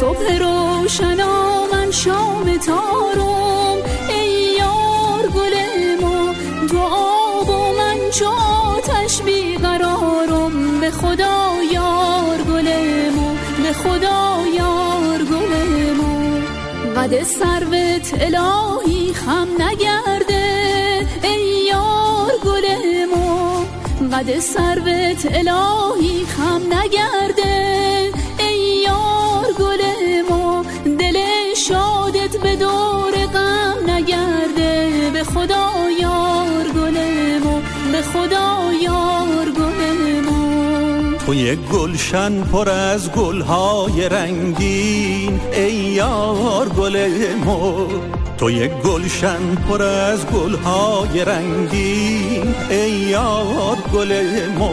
صبح روشنا من شام تارم. ای یار گل ما تو آب و من چو آتش بیقرارم. به خدا یار گل ما به خدا یار گل ما. قد سروت الهی خم نگرده. ای یار گل ما قد سروت الهی خم نگرده. تو یک گلشن پر از گلهای رنگین. ای یار گلمو تو یک گلشن پر از گلهای رنگین. ای یار گل مو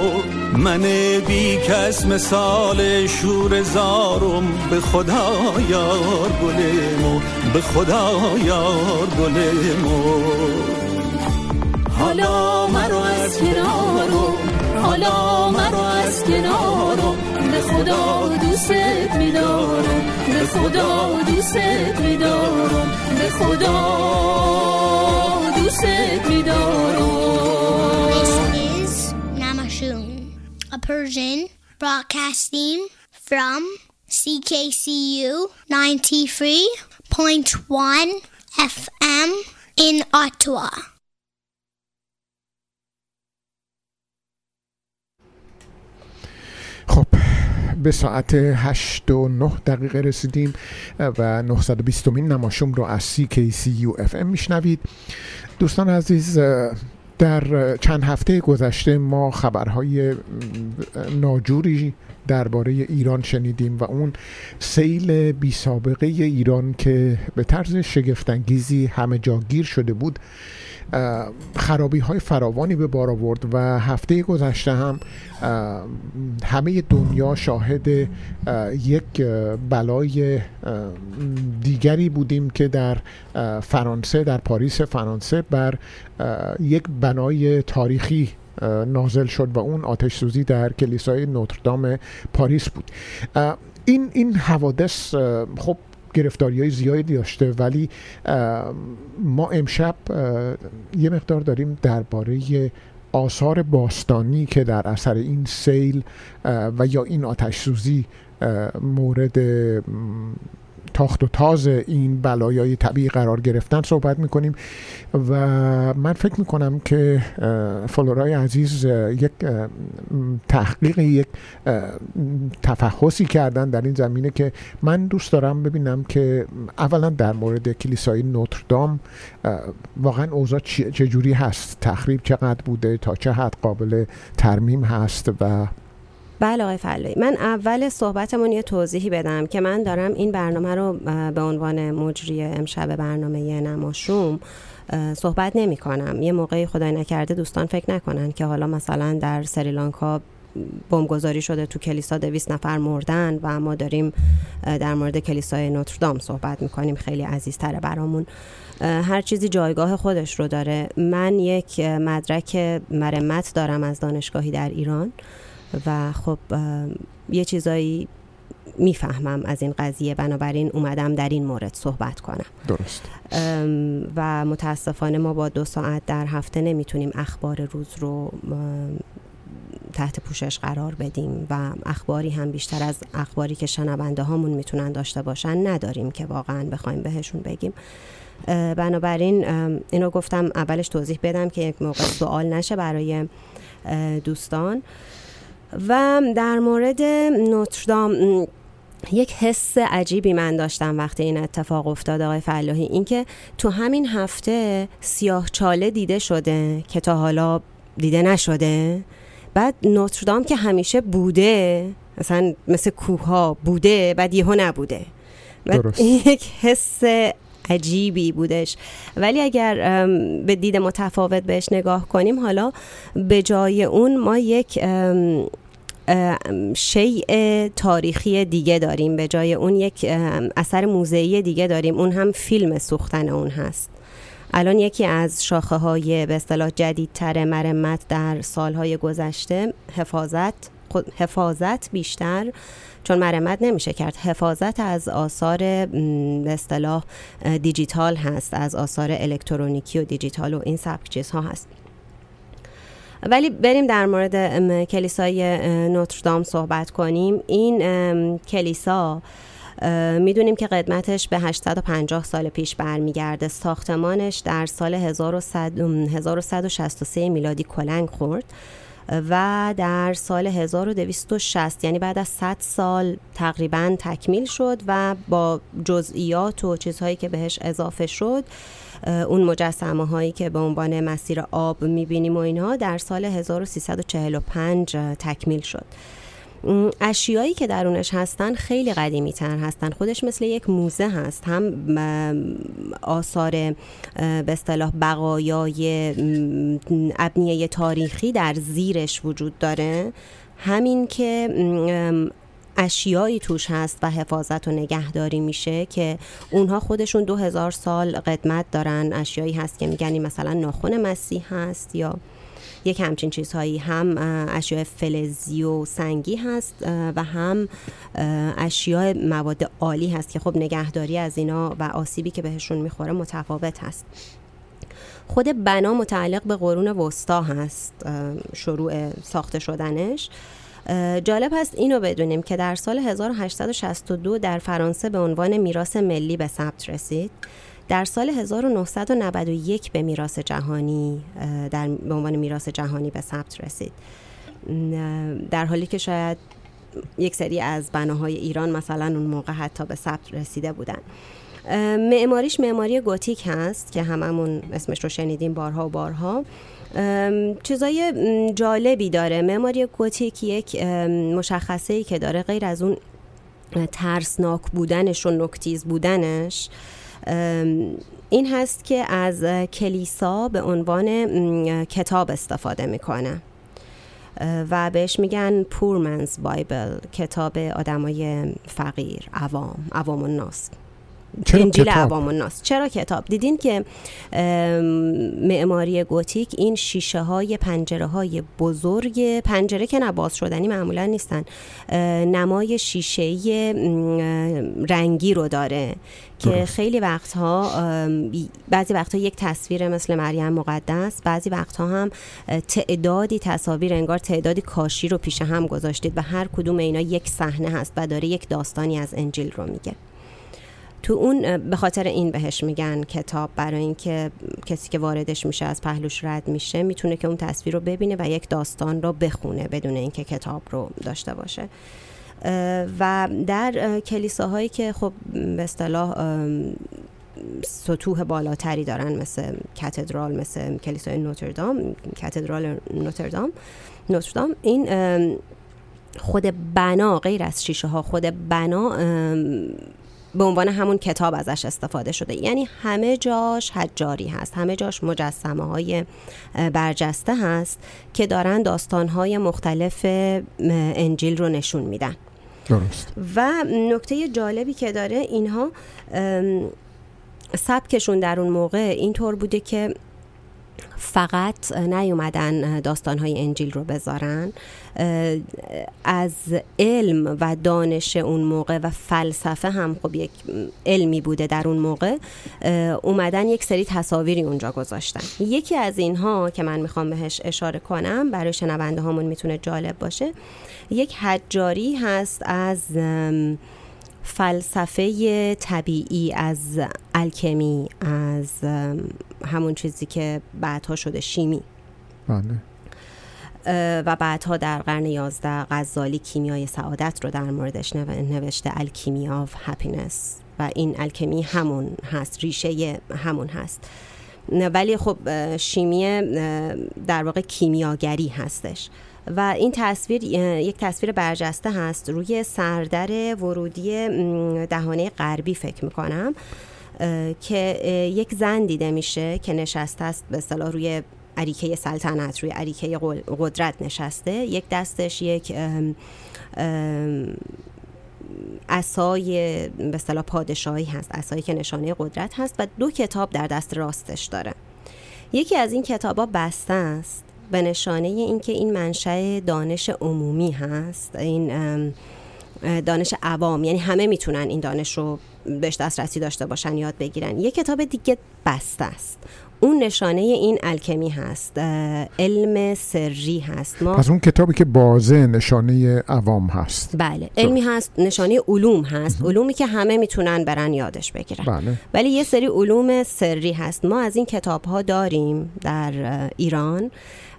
من بی کس مثال شور زارم. به خدا یار گل مو به خدا یار گل مو حالا مرو از کنارم. حالا مرو از کنارم به خدا دوست میدارم به خدا دوست میدارم به خدا دوست میدارم Persian broadcasting from CKCU 93.1 FM in Ottawa. به ساعت 8 و 9 دقیقه رسیدیم و 920 مین نماشوم رو از CKCU FM میشنوید. دوستان عزیز در چند هفته گذشته ما خبرهای ناجوری درباره ایران شنیدیم و اون سیل بی سابقه ایران که به طرز شگفتانگیزی همه جاگیر شده بود خرابی های فراوانی به بار آورد و هفته گذشته هم همه دنیا شاهد یک بلای دیگری بودیم که در فرانسه در پاریس فرانسه بر یک بنای تاریخی نازل شد و اون آتش سوزی در کلیسای نوتردام پاریس بود. این این حوادث خب گرفتاری های زیادی داشته ولی ما امشب یه مقدار داریم درباره آثار باستانی که در اثر این سیل و یا این آتش سوزی مورد تاخت و تاز این بلایای طبیعی قرار گرفتن صحبت می‌کنیم و من فکر می‌کنم که فلورای عزیز یک تحقیق یک تفحصی کردن در این زمینه که من دوست دارم ببینم که اولا در مورد کلیسای نوتردام واقعا اوضاع چجوری هست؟ تخریب چقدر بوده؟ تا چه حد قابل ترمیم هست؟ و بله آقای فلایی من اول صحبتمون یه توضیحی بدم که من دارم این برنامه رو به عنوان مجری امشب برنامه نماشوم صحبت نمی کنم یه موقعی خدای نکرده دوستان فکر نکنن که حالا مثلا در سریلانکا بمبگذاری شده تو کلیسا دویست نفر مردن و ما داریم در مورد کلیسای نوتردام صحبت می‌کنیم. خیلی عزیزتره برامون. هر چیزی جایگاه خودش رو داره. من یک مدرک مرمت دارم از دانشگاهی در ایران. و خب یه چیزایی می‌فهمم از این قضیه. بنابراین اومدم در این مورد صحبت کنم. درست. و متاسفانه ما با دو ساعت در هفته نمی‌تونیم اخبار روز رو تحت پوشش قرار بدیم و اخباری هم بیشتر از اخباری که شنونده هامون می‌تونن داشته باشن نداریم که واقعا بخوایم بهشون بگیم. بنابراین اینو گفتم اولش توضیح بدم که یک موقع سوال نشه برای دوستان. و در مورد نوتردام یک حس عجیبی من داشتم وقتی این اتفاق افتاد آقای فلاحی. اینکه تو همین هفته سیاه چاله دیده شده که تا حالا دیده نشده بعد نوتردام که همیشه بوده مثلا مثل کوه ها بوده بعد یهو نبوده. درست. یک حس عجیبی بودش. ولی اگر به دید متفاوت بهش نگاه کنیم حالا به جای اون ما یک شیء تاریخی دیگه داریم. به جای اون یک اثر موزهی دیگه داریم. اون هم فیلم سوختن اون هست. الان یکی از شاخه های به اصطلاح جدیدتر مرمت در سالهای گذشته حفاظت حفاظت بیشتر چون مرمت نمیشه کرد حفاظت از آثار به اصطلاح دیجیتال هست از آثار الکترونیکی و دیجیتال و این سبک چیزها هست. ولی بریم در مورد کلیسای نوتردام صحبت کنیم. این کلیسا می‌دونیم که قدمتش به 850 سال پیش برمیگرده. ساختمانش در سال 1163 میلادی کلنگ خورد و در سال 1260 یعنی بعد از 100 سال تقریبا تکمیل شد و با جزئیات و چیزهایی که بهش اضافه شد اون مجسمه هایی که به عنوان مسیر آب می‌بینیم و اینها در سال 1345 تکمیل شد. اشیایی که درونش هستن خیلی قدیمی تر هستن. خودش مثل یک موزه هست. هم آثار به اصطلاح بقایای ابنیه تاریخی در زیرش وجود داره. همین که اشیایی توش هست و حفاظت و نگهداری میشه که اونها خودشون دو هزار سال قدمت دارن. اشیایی هست که میگنی مثلا ناخون مسیح هست یا یک همچین چیزهایی. هم اشیاء فلزی و سنگی هست و هم اشیاء مواد عالی هست که خب نگهداری از اینا و آسیبی که بهشون می‌خوره متفاوت هست. خود بنا متعلق به قرون وسطا هست شروع ساخته شدنش. جالب هست اینو بدونیم که در سال 1862 در فرانسه به عنوان میراث ملی به ثبت رسید. در سال 1991 به میراث جهانی در به عنوان میراث جهانی به ثبت رسید. در حالی که شاید یک سری از بناهای ایران مثلا اون موقع حتی به ثبت رسیده بودن. معماریش معماری گوتیک هست که هممون اسمش رو شنیدیم بارها و بارها. چیزای جالبی داره. معماری گوتیک یک مشخصه ای که داره غیر از اون ترسناک بودنش و نکتیز بودنش این هست که از کلیسا به عنوان کتاب استفاده می‌کنه. و بهش میگن پورمنز بایبل کتاب آدمای فقیر عوام عوام الناس. چرا انجیل کتاب؟ عوام الناس چرا کتاب دیدین که معماری گوتیک این شیشه های پنجره های بزرگ پنجره که نباز شدنی معمولا نیستن نمای شیشه رنگی رو داره که درست. خیلی وقتها بعضی وقتها یک تصویر مثل مریم مقدس بعضی وقتها هم تعدادی تصاویر انگار تعدادی کاشی رو پیش هم گذاشتید و هر کدوم اینا یک صحنه هست و داره یک داستانی از انجیل رو میگه تو اون به خاطر این بهش میگن کتاب برای اینکه کسی که واردش میشه از پهلوش رد میشه می‌تونه که اون تصویر رو ببینه و یک داستان رو بخونه بدون اینکه کتاب رو داشته باشه. و در کلیساهایی که خب به اصطلاح سطوح بالاتری دارن مثل کاتدرال مثل کلیسای نوتردام کاتدرال نوتردام نوتردام این خود بنا غیر از شیشه ها خود بنا به عنوان همون کتاب ازش استفاده شده. یعنی همه جاش حجاری هست همه جاش مجسمه های برجسته هست که دارن داستان های مختلف انجیل رو نشون میدن. درست. و نکته جالبی که داره اینها سبکشون در اون موقع اینطور بوده که فقط نیومدن داستانهای انجیل رو بذارن. از علم و دانش اون موقع و فلسفه هم خب یک علمی بوده در اون موقع اومدن یک سری تصاویری اونجا گذاشتن. یکی از اینها که من می‌خوام بهش اشاره کنم برای شنونده هامون می‌تونه جالب باشه یک حجاری هست از فلسفه طبیعی از الکمی از همون چیزی که بعدها شده شیمی. بله. و بعدها در قرن 11 غزالی کیمیای سعادت رو در موردش نوشته الکیمی آف هپینس و این الکمی همون هست ریشه همون هست. ولی خب شیمی در واقع کیمیاگری هستش. و این تصویر یک تصویر برجسته هست روی سردر ورودی دهانه غربی فکر می‌کنم. که یک زن دیده میشه که نشسته است به اصطلاح روی عریکه سلطنت روی عریکه قدرت نشسته. یک دستش یک اسای به اصطلاح پادشاهی هست اسایی که نشانه قدرت هست و دو کتاب در دست راستش داره. یکی از این کتابا بسته است به نشانه اینکه این منشأ دانش عمومی هست این دانش عوام یعنی همه می‌تونن این دانش رو بهش دسترسی داشته باشن یاد بگیرن. یه کتاب دیگه بسته است. اون نشانه این الکمی هست. علم سری هست. ما پس اون کتابی که بازه نشانه عوام هست. بله. علمی هست نشانه علوم هست. علومی که همه می‌تونن برن یادش بگیرن. بله. ولی یه سری علوم سری هست. ما از این کتاب ها داریم در ایران.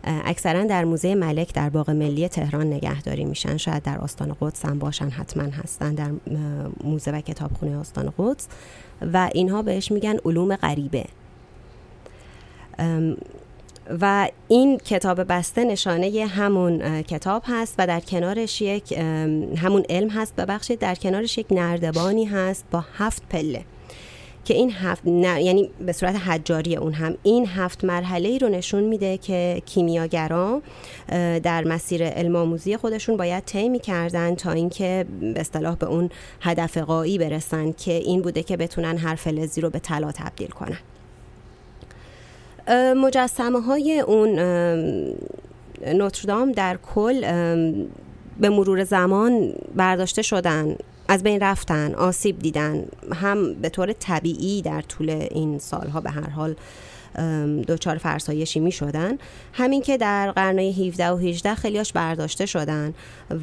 اکثرا در موزه ملک در باغ ملی تهران نگهداری میشن. شاید در آستان قدس هم باشن حتما هستن در موزه و کتابخونه آستان قدس. و اینها بهش میگن علوم غریبه. و این کتاب بسته نشانه همون کتاب هست و در کنارش یک همون علم هست. ببخشید در کنارش یک نردبانی هست با هفت پله. که این هفت یعنی به صورت حجاری اون هم این هفت مرحله ای رو نشون میده که کیمیاگران در مسیر علم آموزی خودشون باید طی کردن تا اینکه به اصطلاح به اون هدف قایی برسن که این بوده که بتونن هر فلزی رو به طلا تبدیل کنن. مجسمه های اون نوتردام در کل به مرور زمان برداشته شدن. از بین رفتن آسیب دیدن هم به طور طبیعی در طول این سالها به هر حال دوچار فرسایشی می شدن همین که در قرن 17 و 18 خیلیاش برداشته شدن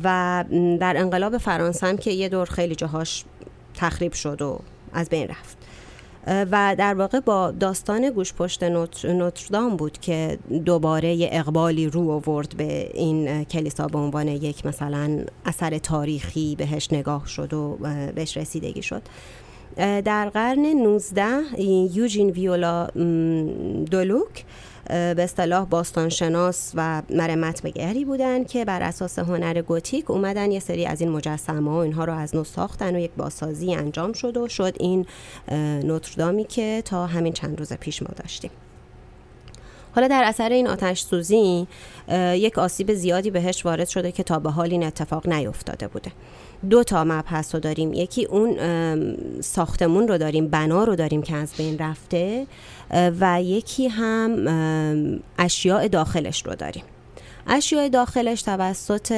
و در انقلاب فرانسه هم که یه دور خیلی جاهاش تخریب شد و از بین رفت. و در واقع با داستان گوش پشت نوتردام بود که دوباره اقبالی رو آورد به این کلیسا به عنوان یک مثلا اثر تاریخی بهش نگاه شد و بهش رسیدگی شد. در قرن 19 یوجین ویولا دولوک به اصطلاح باستانشناس و مرمت بگری بودن که بر اساس هنر گوتیک اومدن یه سری از این مجسمه و اینها رو از نو ساختن و یک بازسازی انجام شد و شد این نوتردامی که تا همین چند روز پیش ما داشتیم. حالا در اثر این آتش سوزی یک آسیب زیادی بهش وارد شده که تا به حال این اتفاق نیفتاده بوده. دو تا مبحث رو داریم. یکی اون ساختمون رو داریم بنا رو داریم که از بین رفته و یکی هم اشیاء داخلش رو داریم. اشیاء داخلش توسط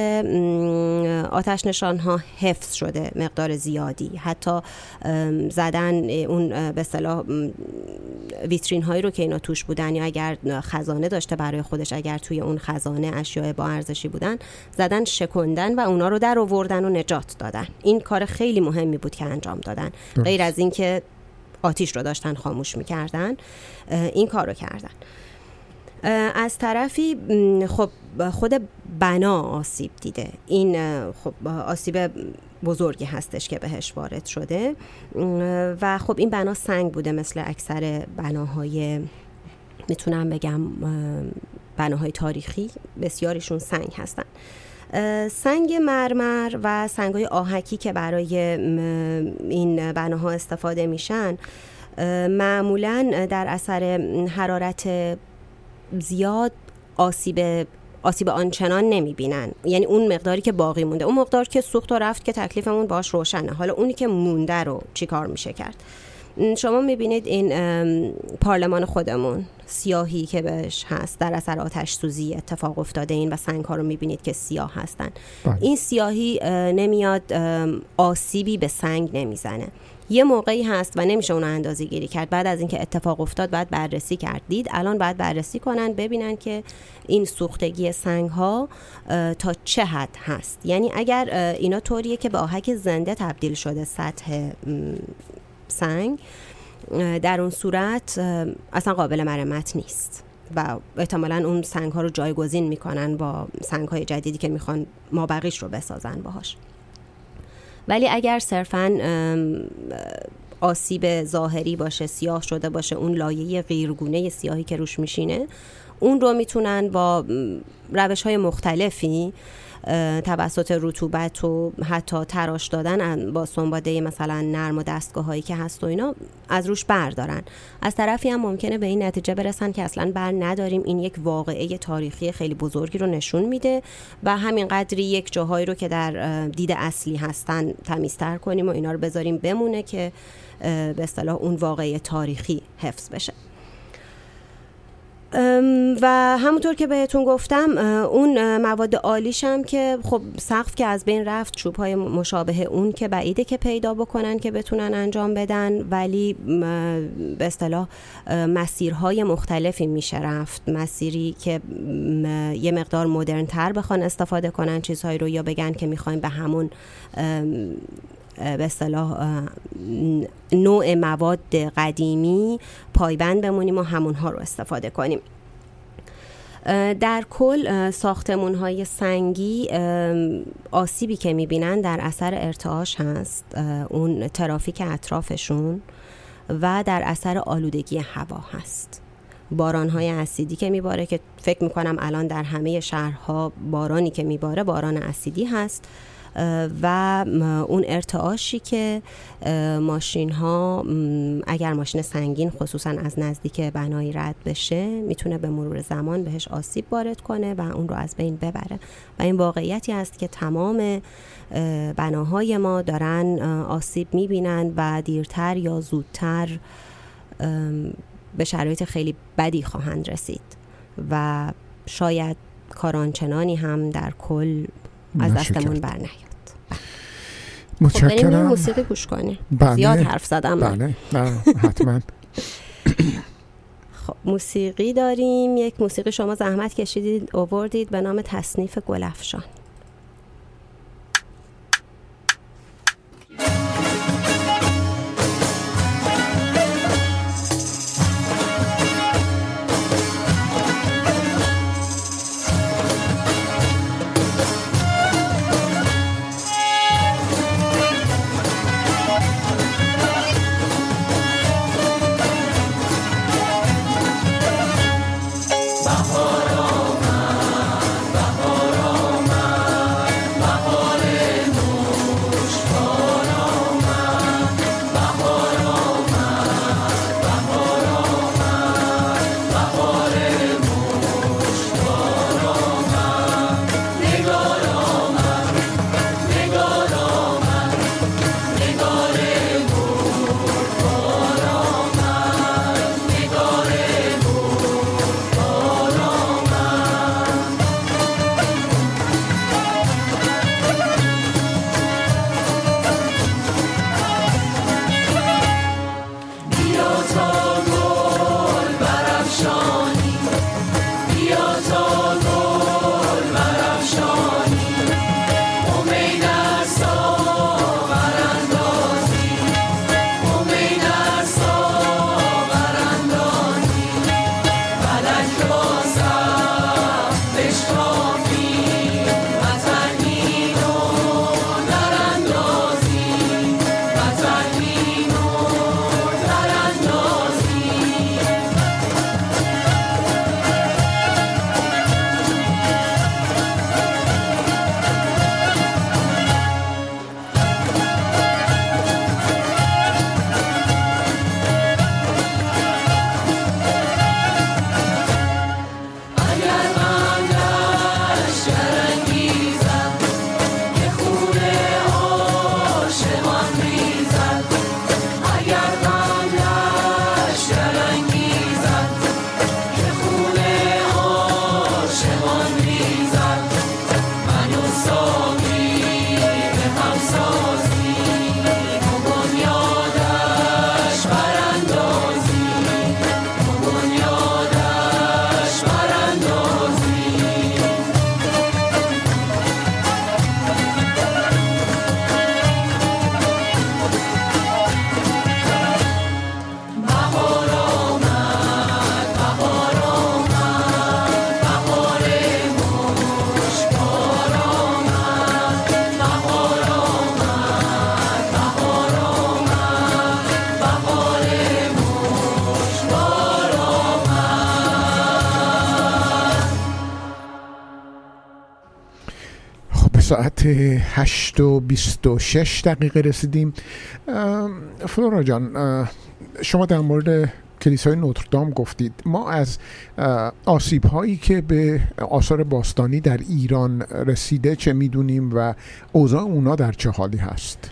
آتش نشان ها حفظ شده مقدار زیادی. حتی زدن اون به صلاح ویترین هایی رو که اینا توش بودن یا اگر خزانه داشته برای خودش اگر توی اون خزانه اشیاء با ارزشی بودن زدن شکندن و اونا رو در آوردن و نجات دادن. این کار خیلی مهمی بود که انجام دادن. غیر از اینکه آتیش رو داشتن خاموش می‌کردن این کار رو کردن. از طرفی خب خود بنا آسیب دیده. این خب آسیب بزرگی هستش که بهش وارد شده. و خب این بنا سنگ بوده مثل اکثر بناهای می‌تونم بگم بناهای تاریخی. بسیاریشون سنگ هستن. سنگ مرمر و سنگ های آهکی که برای این بناها استفاده میشن معمولا در اثر حرارت زیاد آسیب آسیب آنچنان نمی‌بینن. یعنی اون مقداری که باقی مونده. اون مقدار که سوخت و رفت که تکلیفمون باش روشنه. حالا اونی که مونده رو چیکار میشه کرد؟ شما می‌بینید این پارلمان خودمون سیاهی که بهش هست در اثر آتش سوزی اتفاق افتاده این و سنگ ها رو می‌بینید که سیاه هستن. بله. این سیاهی نمیاد آسیبی به سنگ نمی‌زنه. یه موقعی هست و نمیشه اون اندازه گیری کرد. بعد از اینکه اتفاق افتاد بعد بررسی کردید الان باید بررسی کنن ببینن که این سوختگی سنگ ها تا چه حد هست. یعنی اگر اینا طوریه که به آهک زنده تبدیل شده سطح سنگ در اون صورت اصلا قابل مرمت نیست. و احتمالا اون سنگ ها رو جایگزین می‌کنن با سنگ های جدیدی که می‌خوان مابقیش رو بسازن باهاش. ولی اگر صرفا آسیب ظاهری باشه سیاه شده باشه اون لایه غیرگونه سیاهی که روش میشینه اون رو می‌تونن با روش های مختلفی توسط رطوبت و حتی تراش دادن با سنباده مثلا نرم و دستگاه هایی که هست و اینا از روش بردارن. از طرفی هم ممکنه به این نتیجه برسن که اصلا بر نداریم. این یک واقعه تاریخی خیلی بزرگی رو نشون میده و همین قدری یک جاهایی رو که در دید اصلی هستن تمیزتر کنیم و اینا رو بذاریم بمونه که به اصطلاح اون واقعه تاریخی حفظ بشه. و همونطور که بهتون گفتم اون مواد عالیشم که خب سقف که از بین رفت چوب های مشابه اون که بعیده که پیدا بکنن که بتونن انجام بدن ولی به اصطلاح مسیرهای مختلفی میشه رفت. مسیری که یه مقدار مدرن تر بخوان استفاده کنن چیزهایی رو یا بگن که می‌خوایم به همون به اصطلاح نوع مواد قدیمی پایبند بمونیم و همونها رو استفاده کنیم. در کل ساختمون های سنگی آسیبی که می‌بینن در اثر ارتعاش هست اون ترافیک اطرافشون و در اثر آلودگی هوا هست. باران های اسیدی که میباره که فکر می‌کنم الان در همه شهرها بارانی که میباره باران اسیدی هست. و اون ارتعاشی که ماشین ها اگر ماشین سنگین خصوصا از نزدیک بنایی رد بشه می‌تونه به مرور زمان بهش آسیب وارد کنه و اون رو از بین ببره. و این واقعیتی است که تمام بناهای ما دارن آسیب می‌بینن و دیرتر یا زودتر به شرایط خیلی بدی خواهند رسید. و شاید کارانچنانی هم در کل از دستمون بر نیاد متشکرم. موسیقی گوش کنی. بله. زیاد حرف زدم. بله. نه حتما. خب موسیقی داریم. یک موسیقی شما زحمت کشیدید اووردید به نام تصنیف گلفشان ساعت 8 و 26 دقیقه رسیدیم. فلورا جان شما در مورد کلیسای نوتردام گفتید. ما از آسیب هایی که به آثار باستانی در ایران رسیده چه می‌دونیم و اوضاع اونا در چه حالی هست؟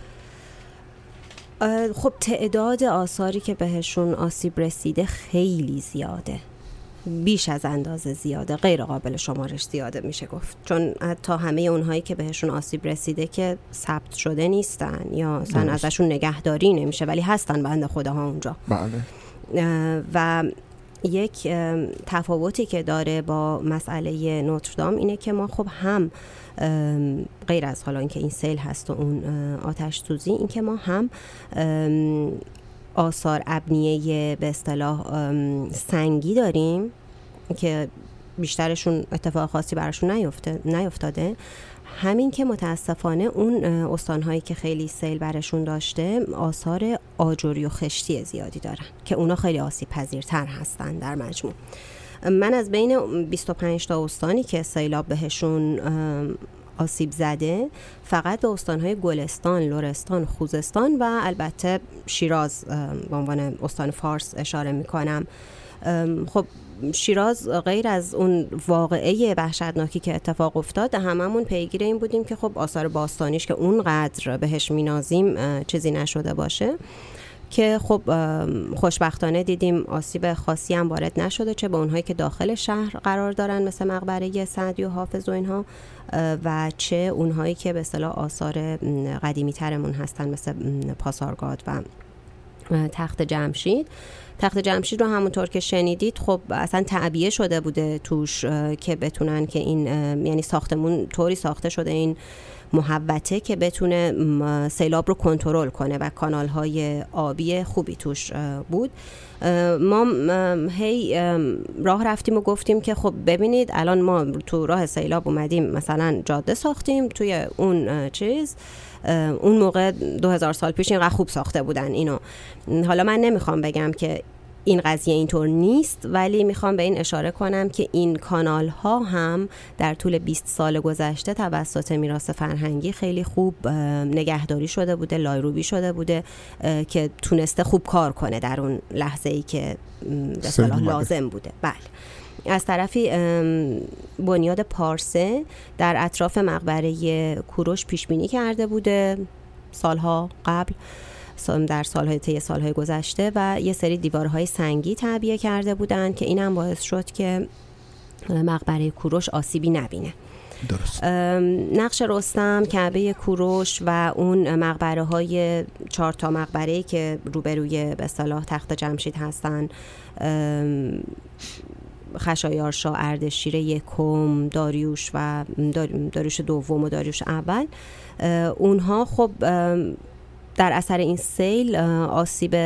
خب تعداد آثاری که بهشون آسیب رسیده خیلی زیاده. بیش از اندازه زیاده غیر قابل شمارش زیاده میشه گفت. چون تا همه اونهایی که بهشون آسیب رسیده که ثبت شده نیستن یا اصلا ازشون نگهداری نمیشه ولی هستن بند خداها اونجا. بله. و یک تفاوتی که داره با مسئله نوتردام اینه که ما خب هم غیر از حالا اینکه این سیل هست و اون آتش سوزی اینکه ما هم آثار ابنیه به اصطلاح سنگی داریم که بیشترشون اتفاق خاصی براشون نیفتاده. همین که متاسفانه اون استانهایی که خیلی سیل برشون داشته آثار آجوری و خشتی زیادی دارن که اونا خیلی آسیب پذیرتر هستن در مجموع. من از بین 25 تا استانی که سیلاب بهشون آسیب زده فقط به استانهای گلستان، لرستان، خوزستان و البته شیراز به عنوان استان فارس اشاره می کنم خب شیراز غیر از اون واقعه وحشتناکی که اتفاق افتاد هممون پیگیر این بودیم که خب آثار باستانیش که اونقدر بهش مینازیم چیزی نشده باشه. که خب خوشبختانه دیدیم آسیب خاصی هم وارد نشده چه به اونهایی که داخل شهر قرار دارن مثل مقبره سعدی و حافظ و اینها و چه اونهایی که به اصطلاح آثار قدیمی ترمون هستن مثل پاسارگاد و تخت جمشید. تخت جمشید رو همونطور که شنیدید خب اصلا تعبیه شده بوده توش که بتونن که این یعنی ساختمون طوری ساخته شده این محوته که بتونه سیلاب رو کنترل کنه و کانال های آبی خوبی توش بود. ما هی راه رفتیم و گفتیم که خب ببینید الان ما تو راه سیلاب اومدیم مثلا جاده ساختیم توی اون چیز. اون موقع 2000 سال پیش اینقدر خوب ساخته بودن اینو. حالا من نمی‌خوام بگم که این قضیه اینطور نیست ولی می‌خوام به این اشاره کنم که این کانال ها هم در طول 20 سال گذشته توسط میراث فرهنگی خیلی خوب نگهداری شده بوده لایروبی شده بوده که تونسته خوب کار کنه در اون لحظه ای که لازم بوده. بله. از طرفی بنیاد پارسه در اطراف مقبره کوروش پیش بینی کرده بوده سالها قبل. در سالهای طی سالهای گذشته و یه سری دیوارهای سنگی تعبیه کرده بودند که اینم باعث شد که مقبره کوروش آسیبی نبینه درست. نقش رستم کعبه کوروش و اون مقبره های چهار تا مقبره که روبروی به صلاح تخت جمشید هستن خشایارشا اردشیر یکم داریوش و داریوش دوم و داریوش اول اونها خب در اثر این سیل آسیب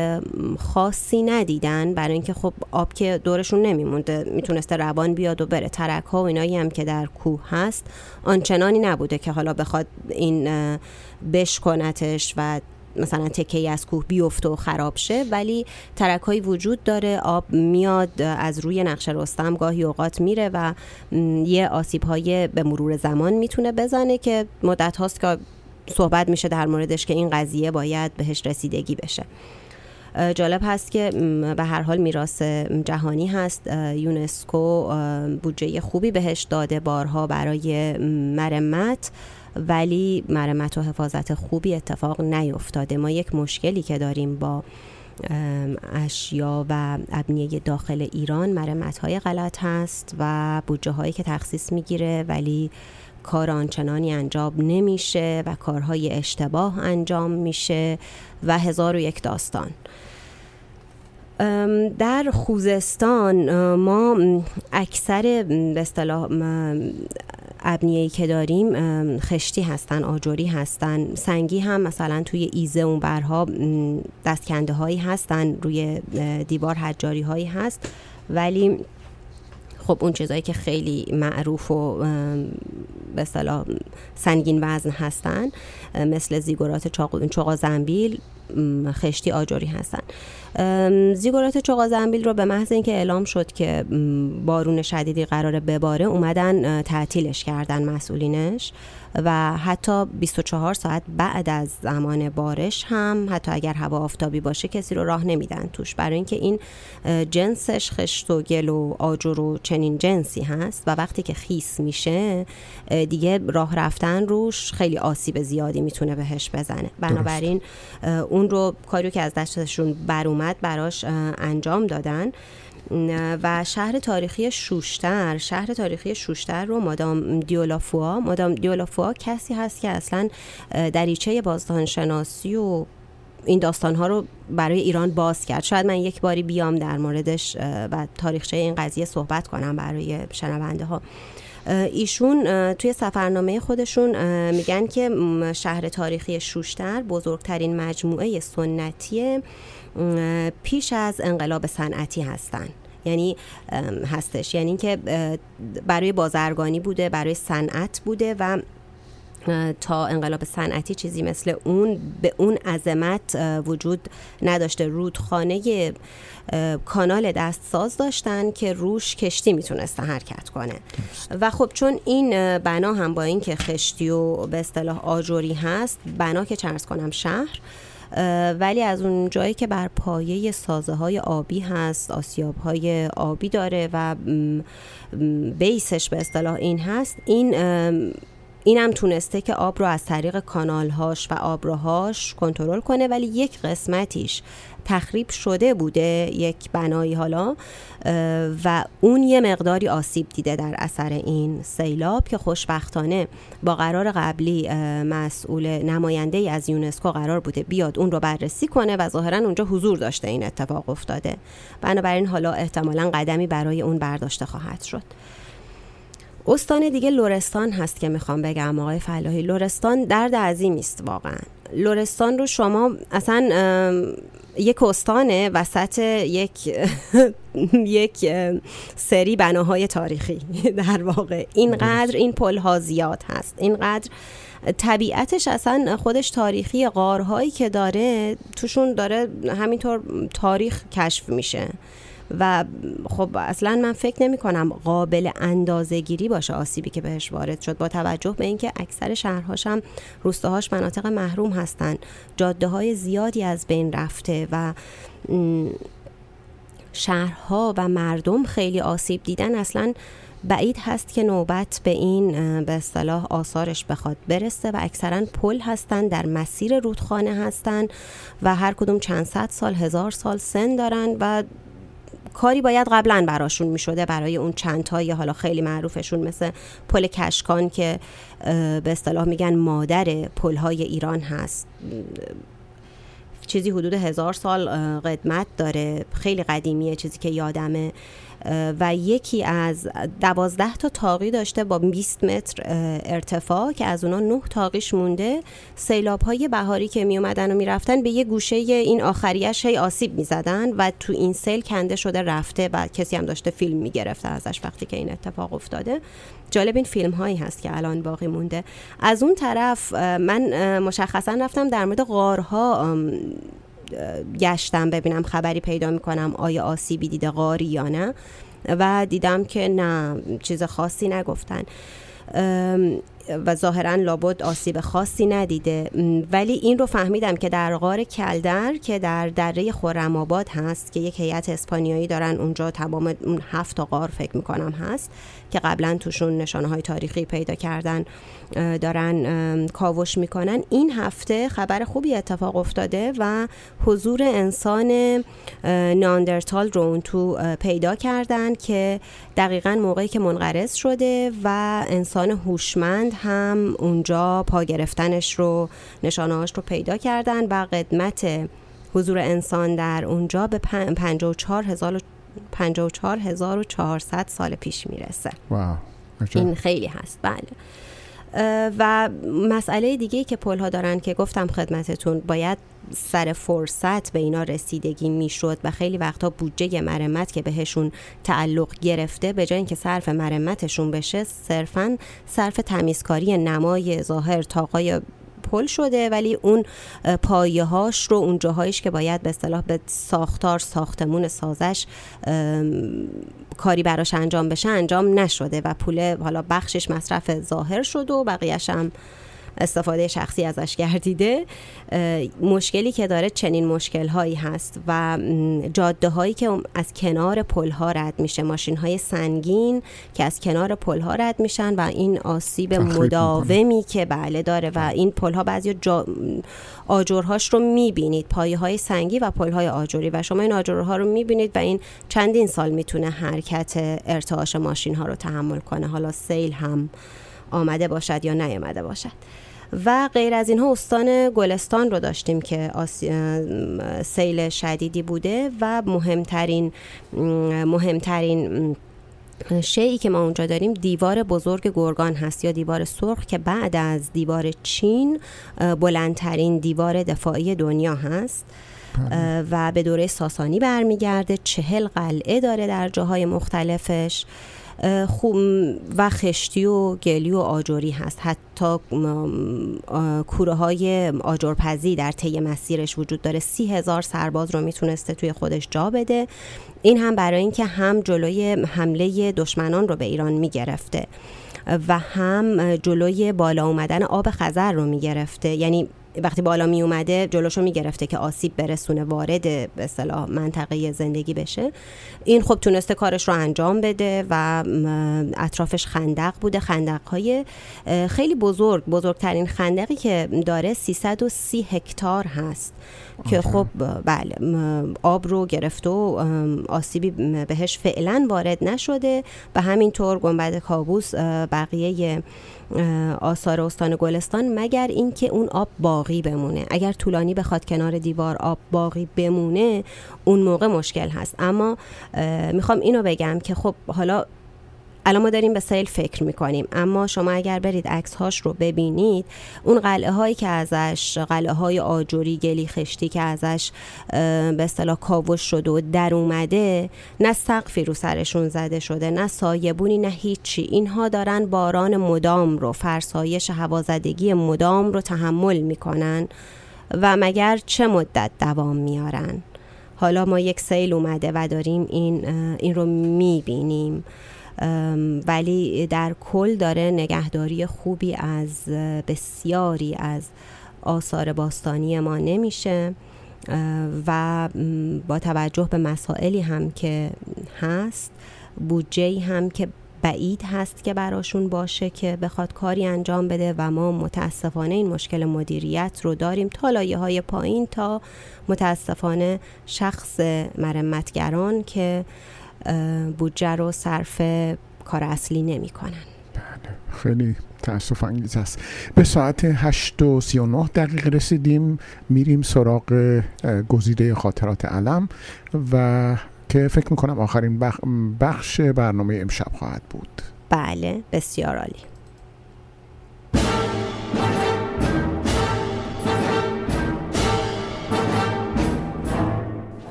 خاصی ندیدن. برای اینکه خب آب که دورشون نمیمونده می‌تونسته روان بیاد و بره. ترک ها و اینایی هم که در کوه هست آنچنانی نبوده که حالا بخواد این بشکنتش و مثلا تکه از کوه بیفته و خراب شه. ولی ترک های وجود داره. آب میاد از روی نقشه رستم گاهی اوقات میره و یه آسیب های به مرور زمان می‌تونه بزنه که مدت هاست که صحبت میشه در موردش که این قضیه باید بهش رسیدگی بشه. جالب هست که به هر حال میراث جهانی هست. یونسکو بودجه خوبی بهش داده بارها برای مرمت ولی مرمت و حفاظت خوبی اتفاق نیفتاده. ما یک مشکلی که داریم با اشیا و ابنیه داخل ایران مرمت های غلط هست و بودجه هایی که تخصیص می‌گیره ولی کار آنچنانی انجام نمیشه و کارهای اشتباه انجام میشه و هزار و یک داستان. در خوزستان ما اکثر به اصطلاح ابنیه‌ای که داریم خشتی هستن آجوری هستن. سنگی هم مثلا توی ایزه اون برها دستکنده هایی هستن روی دیوار حجاری هایی هست. ولی خب اون چیزایی که خیلی معروف و به اصطلاح سنگین وزن هستن مثل زیگورات چوغا زنبیل خشتی آجوری هستن. زیگورات چوغا زنبیل رو به محض اینکه اعلام شد که بارون شدیدی قراره بباره اومدن تعطیلش کردن مسئولینش. و حتی 24 ساعت بعد از زمان بارش هم حتی اگر هوا آفتابی باشه کسی رو راه نمیدن توش. برای اینکه این جنسش خشت و گل و آجر و چنین جنسی هست و وقتی که خیس میشه دیگه راه رفتن روش خیلی آسیب زیادی می‌تونه بهش بزنه. بنابراین اون رو کاری که از دستشون بر اومد براش انجام دادن. و شهر تاریخی شوشتر شهر تاریخی شوشتر رو مادام دیولافوا مادام دیولافوا کسی هست که اصلا دریچه بازدانشناسی و این داستان ها رو برای ایران باز کرد. شاید من یک باری بیام در موردش و تاریخچه این قضیه صحبت کنم برای شنونده ها ایشون توی سفرنامه خودشون میگن که شهر تاریخی شوشتر بزرگترین مجموعه سنتی پیش از انقلاب صنعتی هستن. یعنی هستش. یعنی که برای بازرگانی بوده برای صنعت بوده و تا انقلاب صنعتی چیزی مثل اون به اون عظمت وجود نداشته. رودخانه کانال دستساز داشتن که روش کشتی می‌تونسته حرکت کنه. و خب چون این بنا هم با اینکه خشتی و به اصطلاح آجوری هست بنا که چرس کنم شهر ولی از اون جایی که بر پایه سازه های آبی هست آسیاب های آبی داره و بیسش به اصطلاح این هست این اینم تونسته که آب رو از طریق کانالهاش و آبراهاش کنترل کنه ولی یک قسمتیش تخریب شده بوده یک بنایی حالا و اون یه مقداری آسیب دیده در اثر این سیلاب که خوشبختانه با قرار قبلی مسئول نماینده از یونسکو قرار بوده بیاد اون رو بررسی کنه و ظاهرا اونجا حضور داشته این اتفاق افتاده. بنابراین حالا احتمالا قدمی برای اون برداشته خواهد شد. استان دیگه لورستان هست که می‌خوام بگم آقای فلاحی. لورستان درد عظیمی است واقعا. لورستان رو شما اصلا یک استانه وسط یک یک سری بناهای تاریخی. در واقع اینقدر این پل ها زیاد هست. اینقدر طبیعتش اصلا خودش تاریخی غارهایی که داره توشون داره همینطور تاریخ کشف میشه. و خب اصلا من فکر نمی کنم قابل اندازه گیری باشه آسیبی که بهش وارد شد با توجه به اینکه اکثر شهرهاش هم روستاهاش مناطق محروم هستن. جاده های زیادی از بین رفته و شهرها و مردم خیلی آسیب دیدن. اصلا بعید هست که نوبت به این به اصطلاح آثارش بخواد برسه و اکثرا پل هستن در مسیر رودخانه هستن و هر کدوم چند صد سال هزار سال سن دارن و کاری باید قبلا براشون می شده برای اون چند تایی حالا خیلی معروفشون مثل پل کشکان که به اصطلاح میگن مادر پل های ایران هست. چیزی حدود هزار سال قدمت داره. خیلی قدیمیه چیزی که یادمه. و یکی از دوازده تا تاقی داشته با 20 متر ارتفاع که از اونا نه تاقیش مونده سیلاب های بهاری که می اومدن و می‌رفتن به یه گوشه این آخریش هی آسیب می‌زدن و تو این سیل کنده شده رفته و کسی هم داشته فیلم می‌گرفته ازش وقتی که این اتفاق افتاده. جالب این فیلم هایی هست که الان باقی مونده. از اون طرف من مشخصا رفتم در مورد غارها گشتم ببینم خبری پیدا می‌کنم آیا آسیبی دیده غاری یا نه. و دیدم که نه چیز خاصی نگفتن. و ظاهرا لابد آسیب خاصی ندیده. ولی این رو فهمیدم که در غار کلدر که در دره خورم هست که یک هیئت اسپانیایی دارن اونجا تمام اون هفت غار فکر می‌کنم هست که قبلا توشون نشانه های تاریخی پیدا کردن. دارن کاوش می‌کنن. این هفته خبر خوبی اتفاق افتاده و حضور انسان ناندرتال رو اون تو پیدا کردن که دقیقا موقعی که منقرض شده و انسان هوشمند هم اونجا پا گرفتنش رو نشانهاش رو پیدا کردن و قدمت حضور انسان در اونجا به 54400 سال پیش می‌رسه. واو. این خیلی هست. بله. و مسئله دیگه که پل ها دارن که گفتم خدمتتون باید سر فرصت به اینا رسیدگی می‌شد و خیلی وقتا بودجه مرمت که بهشون تعلق گرفته به جای اینکه صرف مرمتشون بشه صرفا صرف تمیزکاری نمای ظاهر تاقای پل شده ولی اون پایه هاش رو اون جاهایش که باید به اصطلاح به ساختار ساختمون سازش کاری براش انجام بشه انجام نشده و پول حالا بخشش مصرف ظاهر شده و بقیهش هم استفاده شخصی ازش گردیده مشکلی که داره چنین مشکل هایی هست و جاده هایی که از کنار پل ها رد میشه ماشین های سنگین که از کنار پل ها رد میشن و این آسیب مداومی که بله داره و این پل ها بعضی جا... آجرهاش رو می‌بینید. پایه های سنگی و پل های آجوری و شما این آجرها رو می‌بینید و این چندین سال می‌تونه حرکت ارتعاش ماشین ها رو تحمل کنه. حالا سیل هم آمده باشد یا نیامده باشد. و غیر از اینها استان گلستان رو داشتیم که سیل شدیدی بوده و مهمترین مهمترین شیعی که ما اونجا داریم دیوار بزرگ گرگان هست یا دیوار سرخ که بعد از دیوار چین بلندترین دیوار دفاعی دنیا هست بله. و به دوره ساسانی برمیگرده چهل قلعه داره در جاهای مختلفش و خشتی و گلی و آجوری هست. حتی کوره های آجرپزی در طی مسیرش وجود داره. سی هزار سرباز رو می‌تونسته توی خودش جا بده. این هم برای اینکه هم جلوی حمله دشمنان رو به ایران می‌گرفته و هم جلوی بالا اومدن آب خزر رو می‌گرفته. یعنی وقتی بالا می اومده جلوشو می گرفته که آسیب برسونه وارد به اصطلاح منطقه زندگی بشه. این خب تونسته کارش رو انجام بده و اطرافش خندق بوده. خندق های خیلی بزرگ بزرگترین خندقی که داره 330 هکتار هست. که خب بله آب رو گرفته و آسیبی بهش فعلا وارد نشده و همینطور گنبد کابوس بقیه آثار استان گلستان مگر اینکه اون آب باقی بمونه. اگر طولانی بخواد کنار دیوار آب باقی بمونه اون موقع مشکل هست. اما می‌خوام اینو بگم که خب حالا الان ما داریم به سیل فکر می‌کنیم. اما شما اگر برید عکس هاش رو ببینید اون قلعه هایی که ازش قلعه های آجوری گلی خشتی که ازش به اصطلاح کاوش شده و در اومده نه سقفی رو سرشون زده شده نه سایبونی نه هیچی. اینها دارن باران مدام رو فرسایش هوازدگی مدام رو تحمل می‌کنن و مگر چه مدت دوام میارن؟ حالا ما یک سیل اومده و داریم این این رو می‌بینیم. ولی در کل داره نگهداری خوبی از بسیاری از آثار باستانی ما نمیشه. و با توجه به مسائلی هم که هست بودجه هم که بعید هست که براشون باشه که بخواد کاری انجام بده و ما متاسفانه این مشکل مدیریت رو داریم تا لایه های پایین تا متاسفانه شخص مرمتگران که بودجه رو صرف کار اصلی نمی کنن بله خیلی تاسف انگیز است. به ساعت 8 و 39 دقیقه رسیدیم میریم سراغ گزیده خاطرات علم و که فکر می‌کنم آخرین بخش برنامه امشب خواهد بود. بله بسیار عالی.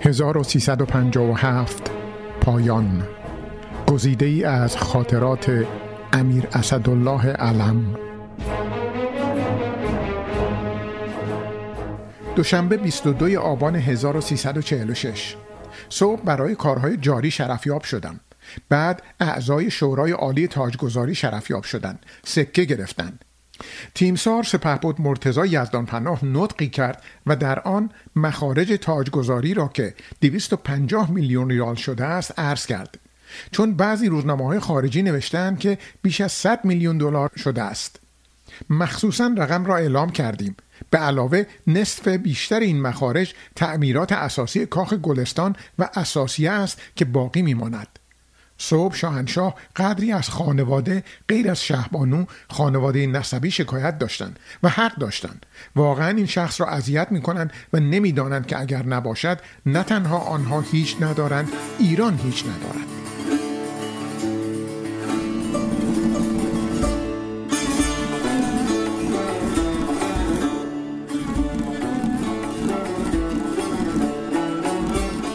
هزار و پایان. گزیده ای از خاطرات امیر اسدالله علم. دوشنبه 22 آبان 1346 صبح برای کارهای جاری شرفیاب شدم. بعد اعضای شورای عالی تاجگذاری شرفیاب شدند سکه گرفتند تیمسار سپهبد مرتضی یزدان پناه نطقی کرد و در آن مخارج تاجگذاری را که 250 میلیون ریال شده است عرض کرد. چون بعضی روزنامه های خارجی نوشتند که بیش از 100 میلیون دلار شده است. مخصوصا رقم را اعلام کردیم. به علاوه نصف بیشتر این مخارج تعمیرات اساسی کاخ گلستان و اساسیه است که باقی میماند. صبح شاهنشاه قدری از خانواده غیر از شهبانو خانواده نسبی شکایت داشتند و حق داشتند. واقعا این شخص را اذیت می‌کنند و نمی‌دانند که اگر نباشد نه تنها آنها هیچ ندارند ایران هیچ ندارد.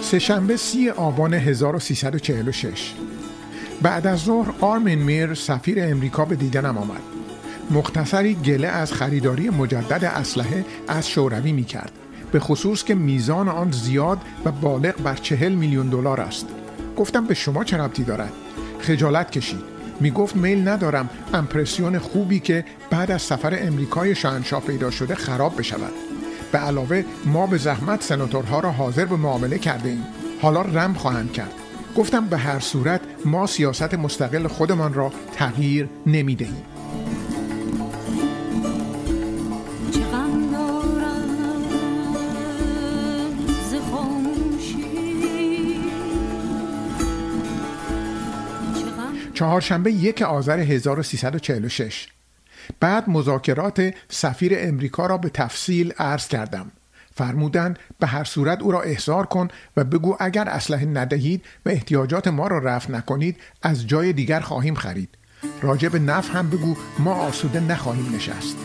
سهشنبه سی آبان 1346 بعد از ظهر آرمین میر سفیر امریکا به دیدنم آمد. مختصری گله از خریداری مجدد اسلحه از شوروی می کرد به خصوص که میزان آن زیاد و بالغ بر چهل میلیون دلار است. گفتم به شما چه ربطی دارد؟ خجالت کشید. می گفت میل ندارم امپرسیون خوبی که بعد از سفر امریکای شاهنشاه پیدا شده خراب بشود. به علاوه ما به زحمت سناتورها را حاضر به معامله کرده ایم. حالا رم خواهند کرد. گفتم به هر صورت ما سیاست مستقل خودمان را تغییر نمی دهیم. چهارشنبه یک آذر 1346 بعد مذاکرات سفیر امریکا را به تفصیل عرض کردم. فرمودند به هر صورت او را احضار کن و بگو اگر اسلحه ندهید و احتیاجات ما را رفع نکنید از جای دیگر خواهیم خرید. راجع به نف هم بگو ما آسوده نخواهیم نشست.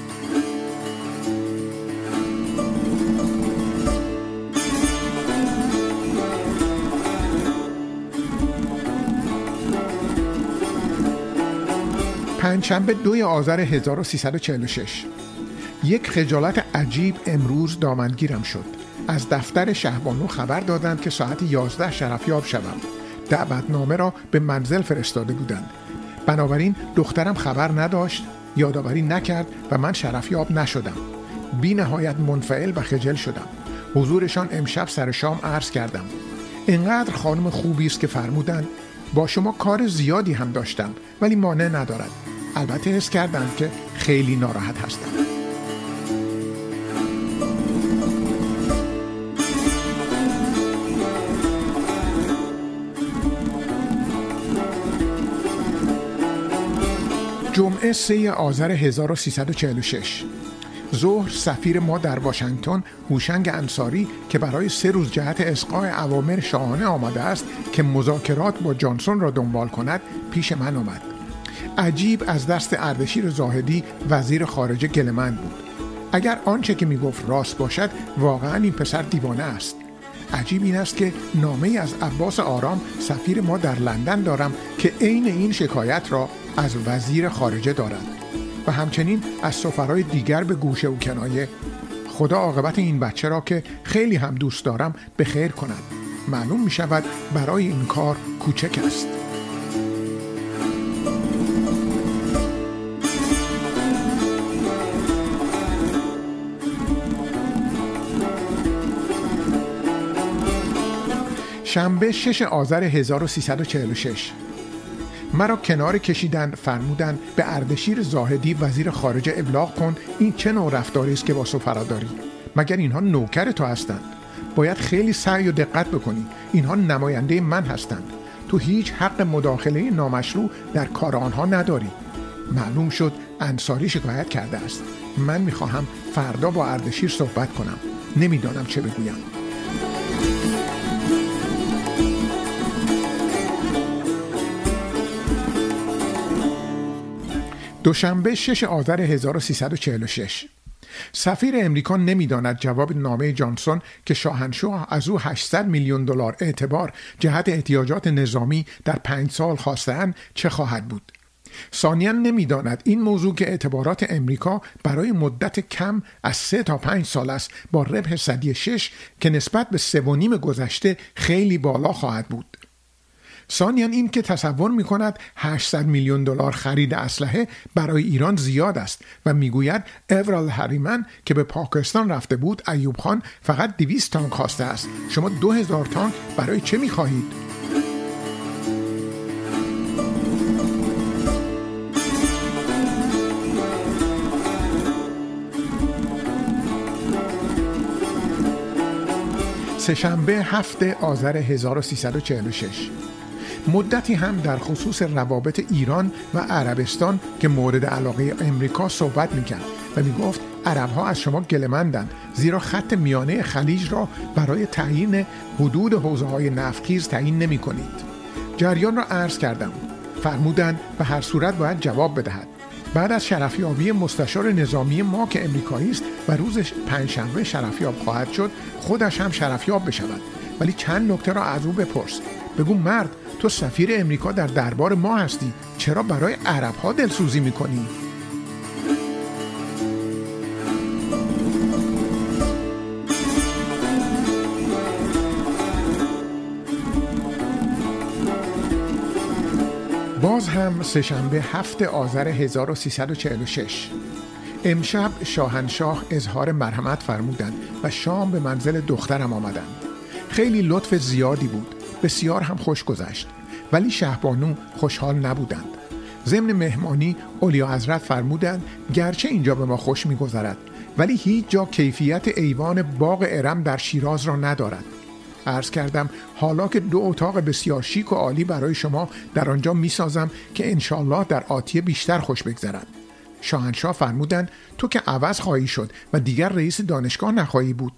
پنجشنبه دوی آذر 1346 یک خجالت عجیب امروز دامنگیرم شد. از دفتر شهبانو خبر دادند که ساعت 11 شرفیاب شوم. دعوتنامه را به منزل فرستاده بودند. بنابراین دخترم خبر نداشت یادآوری نکرد و من شرفیاب نشدم. بی نهایت منفعل و خجل شدم. حضورشان امشب سر شام عرض کردم. انقدر خانم خوبی است که فرمودند با شما کار زیادی هم داشتم ولی مانع ندارد. البته حس کردند که خیلی ناراحت هستم. جمعه 3 آذر 1346 ظهر سفیر ما در واشنگتن هوشنگ انصاری که برای سه روز جهت اسقاع اوامر شاهانه آمده است که مذاکرات با جانسون را دنبال کند پیش من آمد. عجیب از دست اردشیر زاهدی وزیر خارجه گلمند بود. اگر آنچه که می‌گفت راست باشد واقعا این پسر دیوانه است. عجیب این است که نامه از عباس آرام سفیر ما در لندن دارم که عین این شکایت را از وزیر خارجه دارد و همچنین از سفرهای دیگر به گوشه و کنایه. خدا عاقبت این بچه را که خیلی هم دوست دارم به خیر کند. معلوم می شود برای این کار کوچک است. شنبه 6 آذر 1346 مرا کنار کشیدند فرمودند به اردشیر زاهدی وزیر خارجه ابلاغ کن این چه نوع رفتاری است که با سفرا داری؟ مگر اینها نوکر تو هستند؟ باید خیلی سعی و دقت بکنی. اینها نماینده من هستند. تو هیچ حق مداخله نامشروع در کار آنها نداری. معلوم شد انصاری شکایت کرده است. من می‌خواهم فردا با اردشیر صحبت کنم. نمی‌دانم چه بگویم. دوشنبه 6 آذر 1346 سفیر امریکا نمی‌داند جواب نامه جانسون که شاهنشاه از او 800 میلیون دلار اعتبار جهت احتیاجات نظامی در پنج سال خواستهاند چه خواهد بود. ثانیا نمی‌داند این موضوع که اعتبارات امریکا برای مدت کم از سه تا پنج سال است با ربح صدی شش که نسبت به سه و نیم گذشته خیلی بالا خواهد بود. ثانیا این که تصور می کند 800 میلیون دلار خرید اسلحه برای ایران زیاد است و می‌گوید اورال هریمن که به پاکستان رفته بود ایوب خان فقط 200 تانک خواسته است شما 2000 تانک برای چه می خواهید؟ سهشنبه هفته آذر 1346 مدتی هم در خصوص روابط ایران و عربستان که مورد علاقه امریکا صحبت می‌کرد و می‌گفت عرب ها از شما گلمندند زیرا خط میانه خلیج را برای تعیین حدود حوزه های نفخیز تعیین نمی کنید جریان را عرض کردم. فرمودند به هر صورت باید جواب بدهد. بعد از شرفیابی مستشار نظامی ما که امریکایی است و روز پنجشنبه شرفیاب خواهد شد خودش هم شرفیاب بشود. ولی چند نکته را از او بپرس. بگو مرد تو سفیر امریکا در دربار ما هستی. چرا برای عرب ها دلسوزی می‌کنی؟ باز هم سهشنبه هفت آذر 1346 امشب شاهنشاه اظهار مرحمت فرمودند و شام به منزل دخترم آمدند. خیلی لطف زیادی بود. بسیار هم خوش گذشت ولی شهبانو خوشحال نبودند. ضمن مهمانی اولیا حضرت فرمودند گرچه اینجا به ما خوش میگذرد ولی هیچ جا کیفیت ایوان باغ ارم در شیراز را ندارد. عرض کردم حالا که دو اتاق بسیار شیک و عالی برای شما در آنجا می سازم که انشالله در آتیه بیشتر خوش بگذرد. شاهنشاه فرمودند تو که عوض خواهی شد و دیگر رئیس دانشگاه نخواهی بود.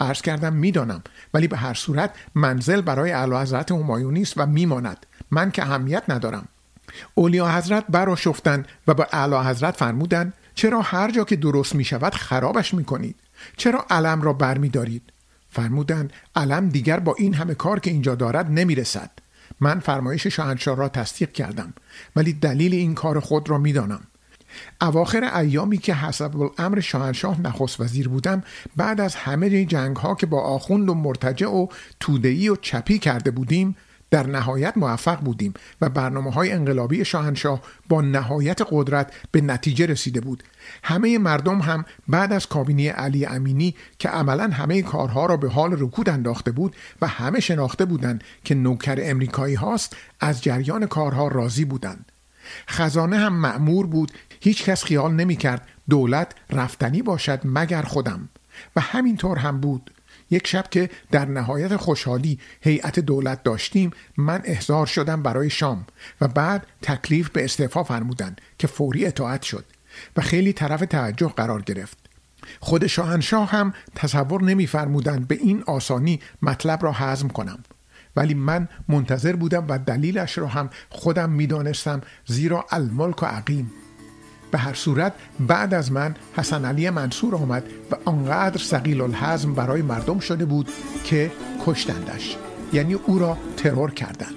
عرض کردم می‌دانم ولی به هر صورت منزل برای اعلی حضرت همایونی است و میماند من که اهمیت ندارم اولیا حضرت براشفتند و به اعلی حضرت فرمودند چرا هر جا که درست می شود خرابش می کنید؟ چرا علم را بر می دارید؟ فرمودند علم دیگر با این همه کار که اینجا دارد نمی رسد. من فرمایش شاهنشاه را تصدیق کردم ولی دلیل این کار خود را می‌دانم. اواخر ایامی که حسب الامر شاهنشاه نخست وزیر بودم بعد از همه جنگ ها که با آخوند و مرتجع و تودهی و چپی کرده بودیم در نهایت موفق بودیم و برنامه های انقلابی شاهنشاه با نهایت قدرت به نتیجه رسیده بود. همه مردم هم بعد از کابینه علی امینی که عملا همه کارها را به حال رکود انداخته بود و همه شناخته بودند که نوکر امریکایی هاست از جریان کارها راضی بودند. خزانه هم معمور بود هیچ کس خیال نمی کرد دولت رفتنی باشد مگر خودم. و همینطور هم بود. یک شب که در نهایت خوشحالی هیئت دولت داشتیم من احضار شدم برای شام و بعد تکلیف به استعفا فرمودند که فوری اطاعت شد و خیلی طرف توجه قرار گرفت. خود شاهنشاه هم تصور نمیفرمودند به این آسانی مطلب را هضم کنم. ولی من منتظر بودم و دلیلش را هم خودم می‌دانستم زیرا الملک و عقیم. به هر صورت بعد از من حسن علی منصور آمد و آنقدر سقیل الحزم برای مردم شده بود که کشتندش. یعنی او را ترور کردند.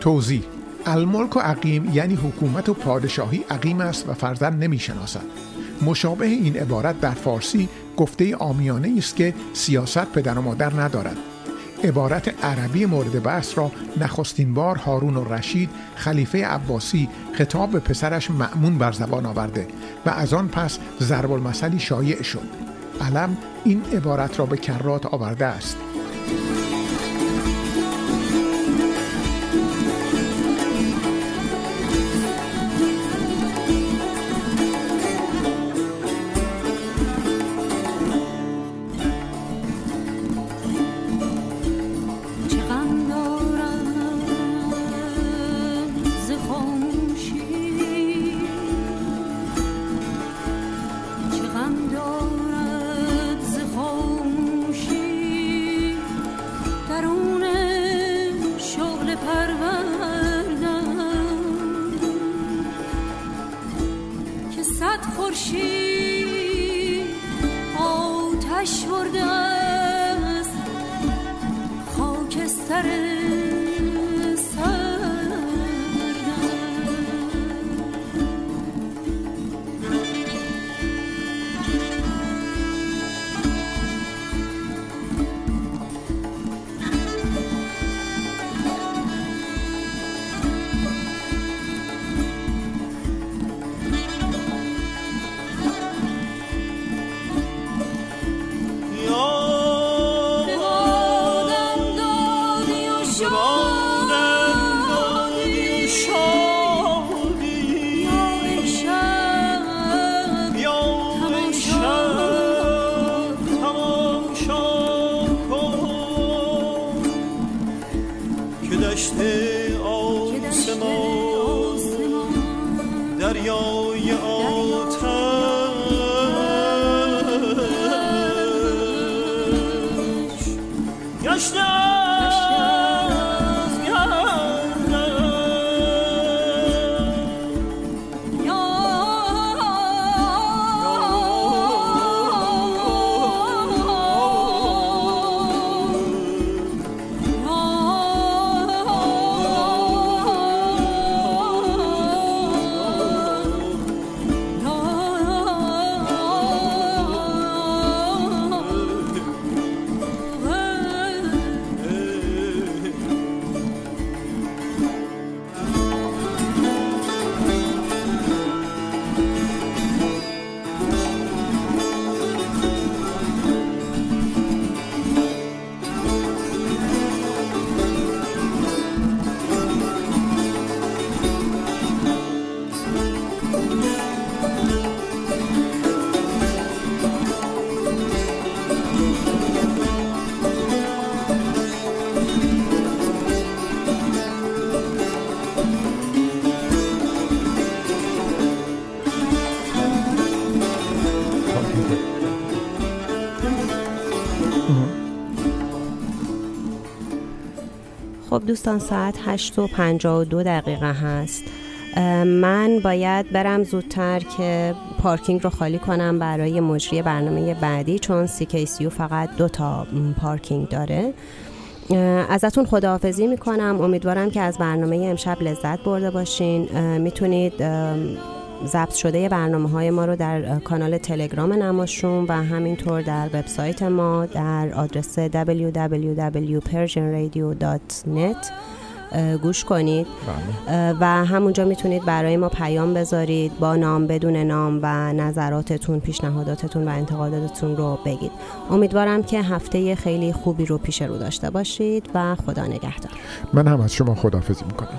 توضیح الملک و عقیم یعنی حکومت و پادشاهی عقیم است و فرزن نمی شناسد مشابه این عبارت در فارسی گفته آمیانه است که سیاست پدر و مادر ندارد. عبارت عربی مورد بحث را نخستین بار هارون و رشید خلیفه عباسی خطاب به پسرش معمون بر زبان آورده و از آن پس ضرب المثلی شایع شد. علم این عبارت را به کرات آورده است. خب دوستان ساعت 8 و 52 دقیقه هست. من باید برم زودتر که پارکینگ رو خالی کنم برای مجری برنامه بعدی چون CKCU فقط دو تا پارکینگ داره. ازتون خداحافظی می‌کنم. امیدوارم که از برنامه امشب لذت برده باشین. می‌تونید ضبط شده برنامه های ما رو در کانال تلگرام نماشون و همینطور در وبسایت ما در آدرس www.persianradio.net گوش کنید. بله. و همونجا می‌تونید برای ما پیام بذارید با نام بدون نام و نظراتتون پیشنهاداتتون و انتقاداتتون رو بگید. امیدوارم که هفته خیلی خوبی رو پیش رو داشته باشید و خدا نگهدار. من هم از شما خداحافظی می‌کنم.